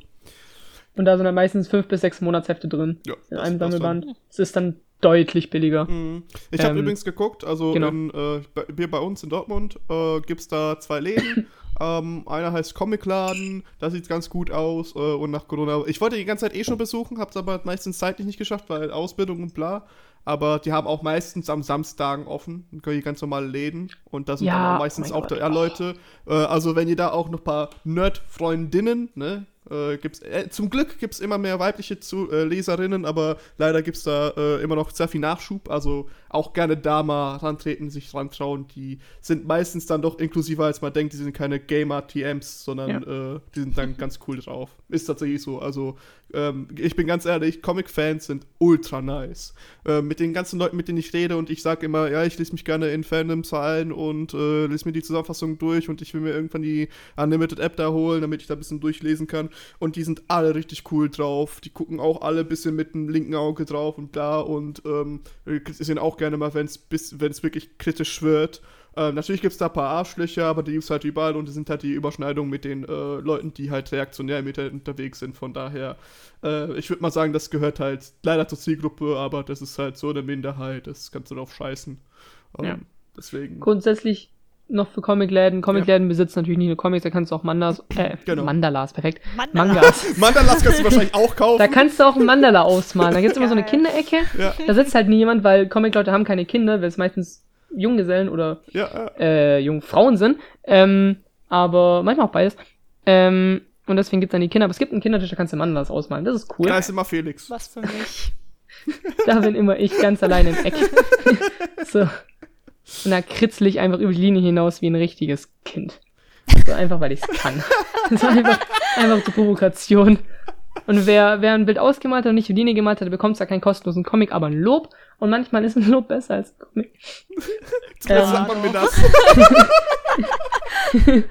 Und da sind dann meistens 5 bis 6 Monatshefte drin. Ja, In einem dann. Sammelband. Es ist dann deutlich billiger. Mhm. Ich habe Ähm, übrigens geguckt, also genau. in, äh, bei, wir bei uns in Dortmund äh, gibt es da zwei Läden. [laughs] ähm, einer heißt Comicladen, da sieht ganz gut aus äh, und nach Corona. Ich wollte die ganze Zeit eh schon besuchen, habe es aber meistens zeitlich nicht geschafft, weil Ausbildung und bla. Aber die haben auch meistens am Samstagen offen, die ganz normale Läden. Und da sind Ja, dann auch oh meistens mein auch Gott. da Leute. Äh, also wenn ihr da auch noch ein paar Nerd-Freundinnen, ne? Äh, gibt's, äh, zum Glück gibt es immer mehr weibliche zu, äh, Leserinnen, aber leider gibt es da äh, immer noch sehr viel Nachschub. Also auch gerne da mal rantreten, sich dran trauen. Die sind meistens dann doch inklusiver, als man denkt. Die sind keine Gamer-TMs, sondern äh, die sind dann ganz cool drauf. Ist tatsächlich so. Also ähm, ich bin ganz ehrlich, Comic-Fans sind ultra nice. Äh, mit den ganzen Leuten, mit denen ich rede und ich sage immer, ja, ich lese mich gerne in Fandoms ein und äh, lese mir die Zusammenfassung durch und ich will mir irgendwann die Unlimited App da holen, damit ich da ein bisschen durchlesen kann. Und die sind alle richtig cool drauf. Die gucken auch alle ein bisschen mit dem linken Auge drauf und bla und ähm, sehen auch gerne mal, wenn es wirklich kritisch wird. Äh, natürlich gibt es da ein paar Arschlöcher, aber die gibt es halt überall und es sind halt die Überschneidungen mit den äh, Leuten, die halt reaktionär mit unterwegs sind. Von daher, äh, ich würde mal sagen, das gehört halt leider zur Zielgruppe, aber das ist halt so eine Minderheit, das kannst du drauf scheißen. Ähm, Ja. Deswegen. Grundsätzlich noch für Comicläden. Comicläden besitzen natürlich nicht nur Comics, da kannst du auch Mandas, äh, Genau. Mandalas, perfekt. Mandala. Mangas. [laughs] Mandalas kannst du wahrscheinlich auch kaufen. Da kannst du auch ein Mandala ausmalen. Da gibt's immer so eine. Kinderecke. ja, Da sitzt halt nie jemand, weil Comic-Leute haben keine Kinder, weil es meistens Junggesellen oder ja, ja. äh, Jungfrauen sind. Ähm, aber manchmal auch beides. Ähm, und deswegen gibt's dann die Kinder. Aber es gibt einen Kindertisch, da kannst du Mandalas ausmalen. Das ist cool. Da ist immer Felix. Was für [laughs] mich. Da bin immer ich ganz allein im Eck. [laughs] so. Und da kritzel ich einfach über die Linie hinaus wie ein richtiges Kind. So einfach, weil ich's kann. [laughs] so einfach, einfach zur Provokation. Und wer, wer ein Bild ausgemalt hat und nicht die Linie gemalt hat, bekommt zwar keinen kostenlosen Comic, aber ein Lob. Und manchmal ist ein Lob besser als ein Comic. Zuerst Ähm. sagt man mir das. [laughs]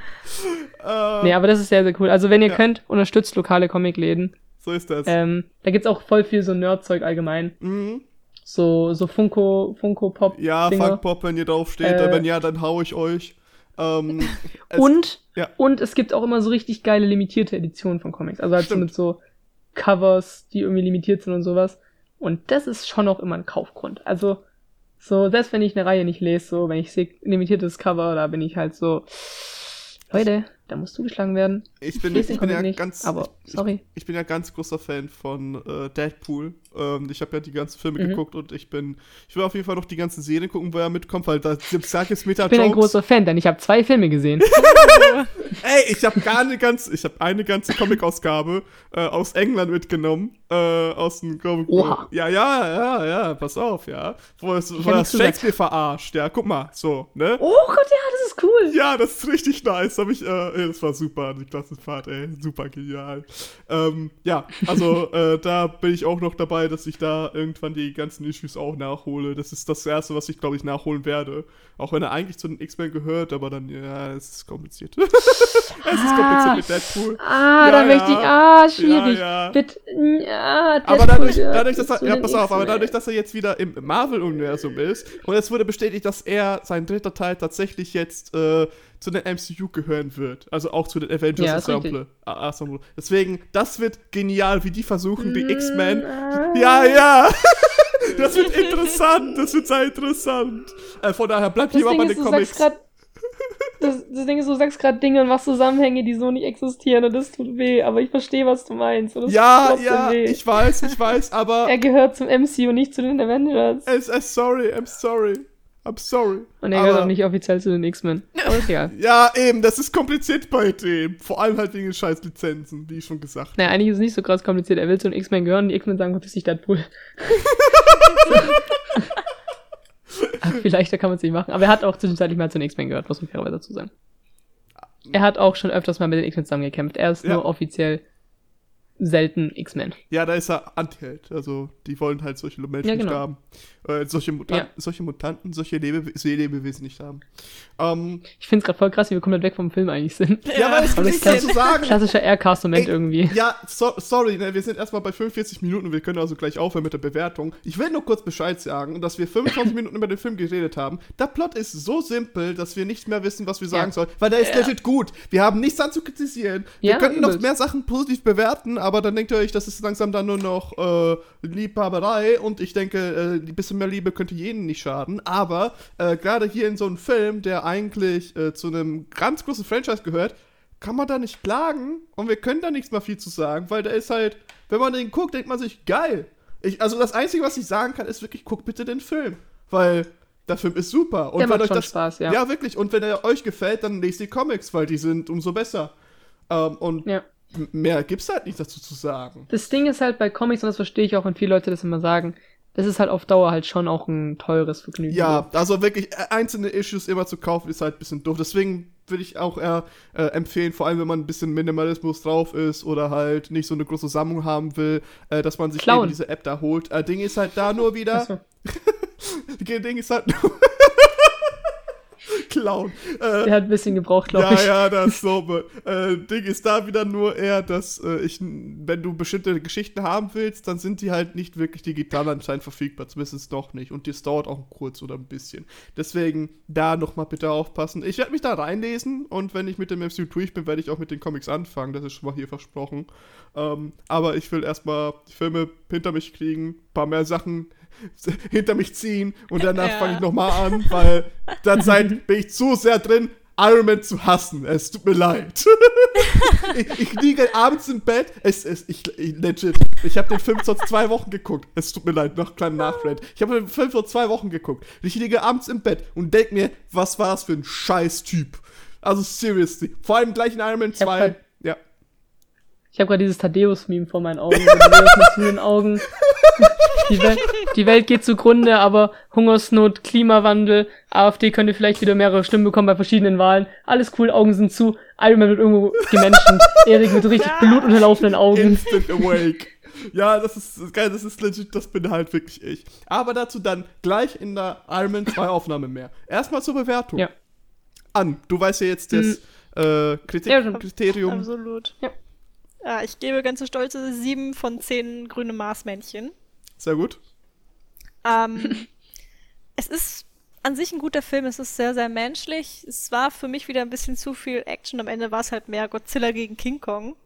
äh, Nee, aber das ist sehr, sehr cool. Also wenn ihr Ja. könnt, unterstützt lokale Comicläden. so ist das. Ähm, da gibt's auch voll viel so Nerdzeug allgemein. Mhm. So, so Funko, Funko Pop. Ja, Dinger. Funkpop, wenn ihr drauf steht. Äh. wenn ja, dann hau ich euch. Ähm, [laughs] es- Und, ja. und es gibt auch immer so richtig geile limitierte Editionen von Comics. Also halt so mit so Covers, die irgendwie limitiert sind und sowas. Und das ist schon auch immer ein Kaufgrund. Also, so, selbst wenn ich eine Reihe nicht lese, so, wenn ich sehe limitiertes Cover, da bin ich halt so, Leute, da muss zugeschlagen werden. ich bin, Ich ich bin ja nicht, ganz, aber ich, sorry. Ich bin ja ganz großer Fan von äh, Deadpool. Ähm, ich habe ja die ganzen Filme Mhm. geguckt und ich bin, ich will auf jeden Fall noch die ganzen Serien gucken, wo er mitkommt, weil da gibt's meta Ich bin ein großer Fan, denn ich habe zwei Filme gesehen. [laughs] Ey, ich habe gar eine ganze, ich habe eine ganze Comic-Ausgabe äh, aus England mitgenommen, äh, aus dem Comic. Oha. Ja, ja, ja, ja, pass auf, ja. Wo es, wo das. Shakespeare verarscht, ja, guck mal, so, ne? Oh Gott, ja, das ist cool. Ja, das ist richtig nice. Hab ich, äh, das war super, die Klassenfahrt, ey, super genial. Ähm, ja, also [laughs] äh, da bin ich auch noch dabei, dass ich da irgendwann die ganzen Issues auch nachhole. Das ist das erste, was ich glaube ich nachholen werde. Auch wenn er eigentlich zu den X-Men gehört, aber dann, ja, es ist kompliziert. [laughs] es ist kompliziert mit Deadpool. Ah, Ja, da möchte ja. ich. Ah, schwierig. Ja. Bitte. Ja, Aber dadurch, dadurch dass er, ja, pass auf, aber dadurch, dass er jetzt wieder im Marvel-Universum ist und es wurde bestätigt, dass er, sein dritter Teil tatsächlich jetzt äh, zu den MCU gehören wird. Also auch zu den Avengers Ja, Ensemble. Ensemble. Deswegen, das wird genial, wie die versuchen, die X-Men. Ja, ja! [laughs] das wird interessant, das wird sehr interessant. Äh, von daher, bleibt lieber bei den du Comics. sagst grad, das, das Ding ist, du sagst gerade Dinge und machst Zusammenhänge, die so nicht existieren und das tut weh, aber ich verstehe, was du meinst. Ja, ja, weh. ich weiß, ich weiß, aber. er gehört zum MCU, nicht zu den Avengers. äh, äh, sorry, I'm sorry. I'm sorry. Und er gehört auch nicht offiziell zu den X-Men. Ist egal. [laughs] Ja, eben, das ist kompliziert bei dem. Vor allem halt wegen den scheiß Lizenzen, wie ich schon gesagt habe. Naja, eigentlich ist es nicht so krass kompliziert. Er will zu den X-Men gehören, die X-Men sagen, verpiss dich, Deadpool. [laughs] Ach, viel leichter kann man es nicht machen. Aber er hat auch zwischenzeitlich mal zu den X-Men gehört, muss man fairerweise dazu sagen. Er hat auch schon öfters mal mit den X-Men zusammengekämpft. Er ist Ja. nur offiziell selten X-Men. Ja, da ist er Anti-Held. Also, die wollen halt solche Menschen Ja, nicht genau. haben. Äh, solche, Mutanten, solche Mutanten, solche Lebe Seelebewesen nicht haben. Ähm, Ich finde es gerade voll krass, wie wir komplett weg vom Film eigentlich sind. ja, weil es aber nichts das mehr zu sagen. Klassischer Aircast-Moment irgendwie. Ja, so, sorry, ne, wir sind erstmal bei 45 Minuten, wir können also gleich aufhören mit der Bewertung. Ich will nur kurz Bescheid sagen, dass wir 25 [laughs] Minuten über den Film geredet haben. Der Plot ist so simpel, dass wir nicht mehr wissen, was wir sagen Ja. sollen, weil der ist legit gut. Wir haben nichts an zu kritisieren. Wir Ja, könnten noch mehr Sachen positiv bewerten, aber dann denkt ihr euch, das ist langsam dann nur noch äh, Liebhaberei und ich denke, äh, ein bisschen mehr Liebe könnte jeden nicht schaden. Aber äh, gerade hier in so einem Film, der eigentlich äh, zu einem ganz großen Franchise gehört, kann man da nicht klagen und wir können da nichts mehr viel zu sagen, weil der ist halt, wenn man den guckt, denkt man sich, geil. Ich, also das Einzige, was ich sagen kann, ist wirklich, guckt bitte den Film. Weil der Film ist super. Und Der wenn macht euch das, Spaß, ja. Ja, wirklich. Und wenn er euch gefällt, dann lest die Comics, weil die sind umso besser. Ähm, und Ja. mehr gibt's halt nicht dazu zu sagen. Das Ding ist halt bei Comics, und das verstehe ich auch, wenn viele Leute das immer sagen, das ist halt auf Dauer halt schon auch ein teures Vergnügen. Ja, also wirklich äh, einzelne Issues immer zu kaufen, ist halt ein bisschen doof. Deswegen würde ich auch eher äh, empfehlen, vor allem wenn man ein bisschen Minimalismus drauf ist oder halt nicht so eine große Sammlung haben will, äh, dass man sich Klauen. eben diese App da holt. Äh, Ding ist halt da nur wieder. Achso. [laughs] Ding ist halt [laughs] nur. Klauen. [laughs] Äh, Der hat ein bisschen gebraucht, glaube ja, ich. ja, das ist so. Äh, Ding ist da wieder nur eher, dass äh, ich, wenn du bestimmte Geschichten haben willst, dann sind die halt nicht wirklich digital anscheinend verfügbar, zumindest noch nicht. Und das dauert auch kurz oder ein bisschen. Deswegen da nochmal bitte aufpassen. Ich werde mich da reinlesen und wenn ich mit dem MCU durch bin, werde ich auch mit den Comics anfangen. Das ist schon mal hier versprochen. Ähm, aber ich will erstmal die Filme hinter mich kriegen, ein paar mehr Sachen hinter mich ziehen und danach [laughs] Ja. fange ich nochmal an, weil dann seid, bin ich zu sehr drin, Iron Man zu hassen. Es tut mir leid. [laughs] ich, ich liege abends im Bett. Es, es, ich, ich, legit. Ich habe den Film vor zwei Wochen geguckt. Es tut mir leid, noch kleinen Nachrand. Ich habe den Film vor zwei Wochen geguckt. Ich liege abends im Bett und denk mir, was war das für ein Scheiß-Typ? Also seriously. Vor allem gleich in Iron Man hab 2. Ich habe gerade dieses Thaddeus-Meme vor meinen Augen. Mit den Augen. Die Welt, die Welt geht zugrunde, aber Hungersnot, Klimawandel, AfD könnte vielleicht wieder mehrere Stimmen bekommen bei verschiedenen Wahlen. Alles cool, Augen sind zu. Iron Man wird irgendwo gemenschen. Erik mit so richtig blutunterlaufenden Augen. Instant awake. Ja, das ist geil, das ist legit, das bin halt wirklich ich. Aber dazu dann gleich in der Iron Man 2 Aufnahme mehr. Erstmal zur Bewertung. Ja. An, du weißt ja jetzt das äh, Kritik Ja. Kriterium. Absolut. Ja. Ja, ich gebe ganz so stolze 7 von 10 grüne Marsmännchen. Sehr gut. Ähm, [laughs] es ist an sich ein guter Film, es ist sehr, sehr menschlich. Es war für mich wieder ein bisschen zu viel Action. Am Ende war es halt mehr Godzilla gegen King Kong.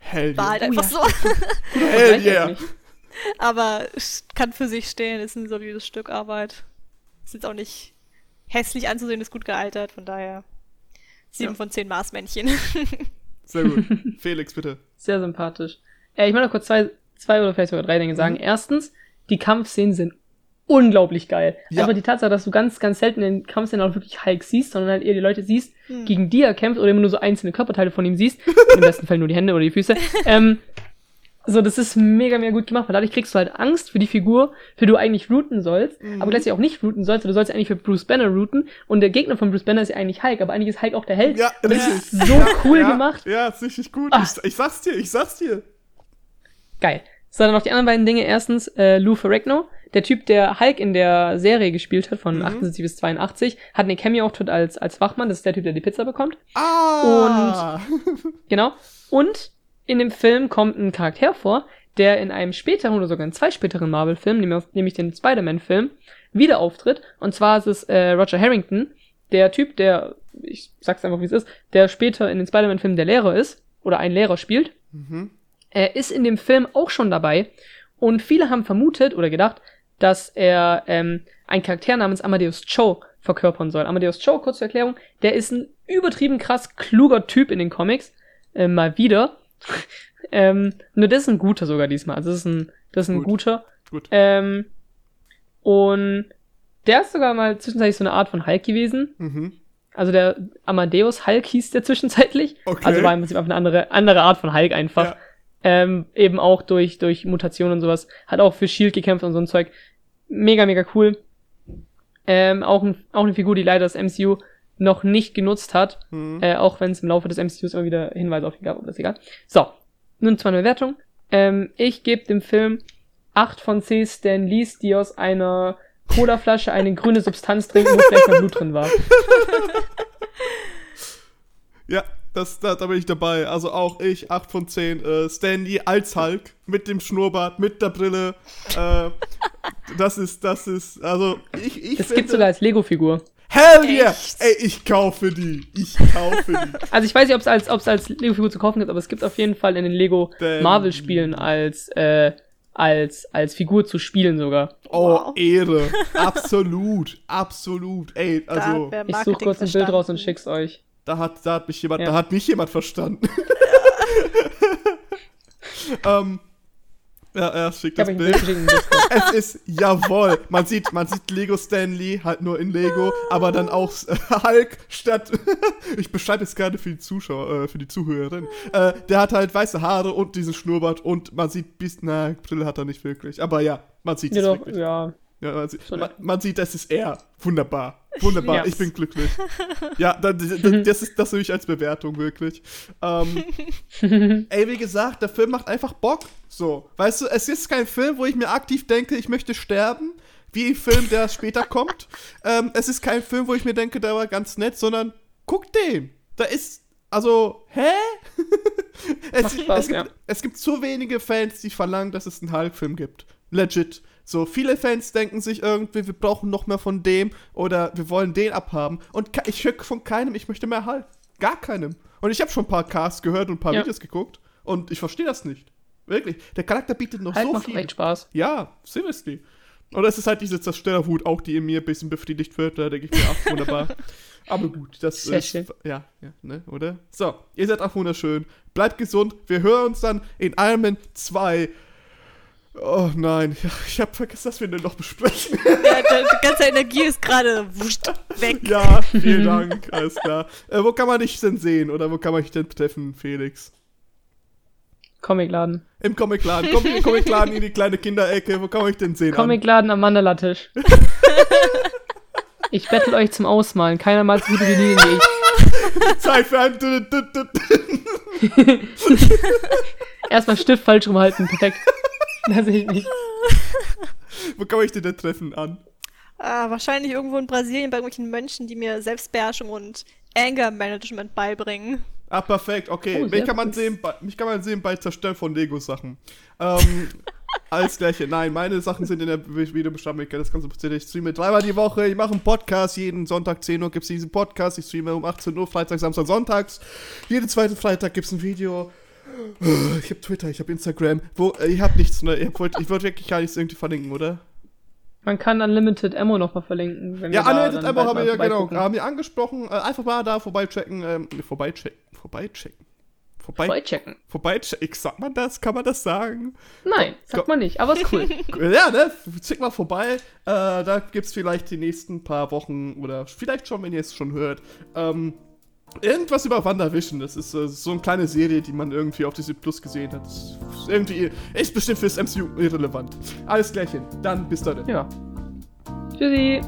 Hell War yeah. halt Oh einfach ja. so. [laughs] Hell yeah. Aber es kann für sich stehen, ist ein solides Stück Arbeit. Ist jetzt auch nicht hässlich anzusehen, ist gut gealtert, von daher 7 Ja. von 10 Marsmännchen. [laughs] Sehr gut. [laughs] Felix, bitte. Sehr sympathisch. Äh, ich möchte noch kurz zwei, zwei oder vielleicht sogar drei Dinge sagen. Mhm. Erstens, die Kampfszenen sind unglaublich geil. Ja. Aber die Tatsache, dass du ganz, ganz selten in den Kampfszenen auch wirklich Hulk siehst, sondern halt eher die Leute siehst, Hm. gegen die er kämpft oder immer nur so einzelne Körperteile von ihm siehst. [laughs] Im besten Fall nur die Hände oder die Füße. Ähm, so, das ist mega, mega gut gemacht, weil dadurch kriegst du halt Angst für die Figur, für die du eigentlich routen sollst, Mhm. aber gleichzeitig auch nicht routen sollst, weil du sollst ja eigentlich für Bruce Banner routen und der Gegner von Bruce Banner ist ja eigentlich Hulk, aber eigentlich ist Hulk auch der Held. Ja, Und das ist so cool ja, gemacht. Ja, ist richtig gut. Ah. Ich, ich sag's dir, ich sag's dir. Geil. So, dann noch die anderen beiden Dinge. Erstens, äh, Lou Ferrigno, der Typ, der Hulk in der Serie gespielt hat, von Mhm. 78 bis 82, hat eine Cameo-Auftritt als, als Wachmann. Das ist der Typ, der die Pizza bekommt. Ah! [laughs] Genau. Und in dem Film kommt ein Charakter vor, der in einem späteren oder sogar in zwei späteren Marvel-Filmen, nämlich, den Spider-Man-Film, wieder auftritt. Und zwar ist es äh, Roger Harrington, der Typ, der, ich sag's einfach wie es ist, der später in den Spider-Man-Filmen der Lehrer ist oder einen Lehrer spielt. mhm. Er ist in dem Film auch schon dabei und viele haben vermutet oder gedacht, dass er ähm, einen Charakter namens Amadeus Cho verkörpern soll. Amadeus Cho, kurze Erklärung, der ist ein übertrieben krass kluger Typ in den Comics, äh, mal wieder. Ähm, nur das ist ein guter sogar diesmal. Also das ist ein, das ist ein Gut. guter. Gut. Ähm, und der ist sogar mal zwischenzeitlich so eine Art von Hulk gewesen. Mhm. Also der Amadeus Hulk hieß der zwischenzeitlich. Okay. Also war im Prinzip einfach eine andere, andere Art von Hulk einfach. Ja. Ähm, eben auch durch, durch Mutationen und sowas. Hat auch für Shield gekämpft und so ein Zeug. Mega, mega cool. Ähm, auch, ein, auch eine Figur, die leider das MCU noch nicht genutzt hat. Mhm. Äh, auch wenn es im Laufe des MCUs immer wieder Hinweise auf ihn gab, aber das ist egal. So, nun zu meiner Bewertung. Ähm, ich gebe dem Film 8 von 10 Stan Lees, die aus einer Colaflasche eine grüne Substanz trinken, wo vielleicht mal Blut drin war. [laughs] Ja, das, da, da bin ich dabei. Also auch ich, 8 von 10. Äh, Stanley als Hulk, mit dem Schnurrbart, mit der Brille. Äh, das ist, das ist, also ich, ich Es gibt sogar als Lego-Figur. Hell yeah! Echt? Ey, ich kaufe die. Ich kaufe die. [laughs] Also ich weiß nicht, ob es als, ob's als Lego-Figur zu kaufen gibt, aber es gibt auf jeden Fall in den Lego Marvel-Spielen als, äh, als, als Figur zu spielen sogar. Oh, Wow. Ehre. [laughs] Absolut. Absolut. Ey, also, Ich suche kurz ein Bild raus und schick's euch. da hat, da hat mich jemand, Ja. da hat mich jemand verstanden. [laughs] ähm, ja, er schickt das Bild. Bild. [laughs] Es ist, jawohl, man sieht, man sieht Lego Stanley, halt nur in Lego, aber dann auch [laughs] Hulk statt, [laughs] ich beschreibe es gerade für die Zuschauer, äh, für die Zuhörerin, äh, der hat halt weiße Haare und diesen Schnurrbart und man sieht bis, na, Brille hat er nicht wirklich, aber ja, man sieht es wirklich. ja. Ja, man, sieht, man, man sieht, das ist er. Wunderbar. Wunderbar. Ja. Ich bin glücklich. Ja, da- da- da- das ist das ich als Bewertung wirklich. Ähm, [laughs] ey, wie gesagt, der Film macht einfach Bock. So, weißt du, es ist kein Film, wo ich mir aktiv denke, ich möchte sterben, wie ein Film, der später [laughs] kommt. Ähm, es ist kein Film, wo ich mir denke, der war ganz nett, sondern guck den. Da ist, also, hä? [laughs] es, Spaß, es, gibt, ja. es gibt so wenige Fans, die verlangen, dass es einen Hulk-Film gibt. Legit. So, viele Fans denken sich irgendwie, wir brauchen noch mehr von dem oder wir wollen den abhaben. Und ich höre von keinem, ich möchte mehr Hulk. Gar keinem. Und ich habe schon ein paar Casts gehört und ein paar Ja. Videos geguckt und ich verstehe das nicht. Wirklich. Der Charakter bietet noch Halt so macht viel. echt Spaß. Ja, seriously. Und es ist halt diese Zerstörerwut auch, die in mir ein bisschen befriedigt wird. Da denke ich mir, ach, wunderbar. [laughs] Aber gut, das Sehr ist. schön. Ja, ja, ne, oder? So, ihr seid auch wunderschön. Bleibt gesund. Wir hören uns dann in Iron Man 2. Oh nein, ich habe vergessen, dass wir den noch besprechen. [laughs] Ja, die, die ganze Energie ist gerade weg. ja, vielen Dank. Alles klar. Äh, wo kann man dich denn sehen oder wo kann man dich denn treffen, Felix? Comicladen. Im Comicladen. Komm in den Comicladen in die kleine Kinderecke. Wo kann man dich denn sehen? Comicladen am Mandala-Tisch. [laughs] ich bettel euch zum Ausmalen. Keiner malt so gute Linien wie ich. [laughs] Zeit für ein. Erstmal Stift falsch rumhalten, perfekt. [laughs] Das sehe ich nicht. Wo kann ich den denn treffen an? Ah, wahrscheinlich irgendwo in Brasilien bei irgendwelchen Mönchen, die mir Selbstbeherrschung und Anger Management beibringen. Ah, perfekt, okay. Oh, mich, kann man sehen, bei, mich kann man sehen bei Zerstören von Lego-Sachen. Ähm, [laughs] alles gleiche. Nein, meine Sachen sind in der Videobeschreibung. Das kannst du passieren. Ich streame dreimal die Woche. Ich mache einen Podcast. Jeden Sonntag 10 Uhr gibt es diesen Podcast. Ich streame um 18 Uhr, Freitag, Samstag, Sonntags. Jeden zweiten Freitag gibt es ein Video. Ich habe Twitter, ich habe Instagram. Wo, äh, ich habe nichts, ne? Ich wollte ich wollt wirklich gar nichts irgendwie verlinken, oder? Man kann Unlimited Ammo nochmal verlinken. Wenn Ja, wir Unlimited Ammo haben wir ja genau, haben wir angesprochen. Äh, einfach mal da vorbeichecken. Ähm, vorbeichecken. Vorbeichecken. Vorbei, Vorbeichecken. vorbeichecken. Sagt man das? Kann man das sagen? Nein, Go- sagt man nicht, aber ist cool. [laughs] Ja, ne? Check mal vorbei. Äh, da gibt's vielleicht die nächsten paar Wochen oder vielleicht schon, wenn ihr es schon hört. Ähm, irgendwas über WandaVision. Das ist äh, so eine kleine Serie, die man irgendwie auf Disney Plus gesehen hat. Ist irgendwie ist bestimmt fürs MCU irrelevant. Alles klärchen. Dann bis dann. ja. Tschüssi.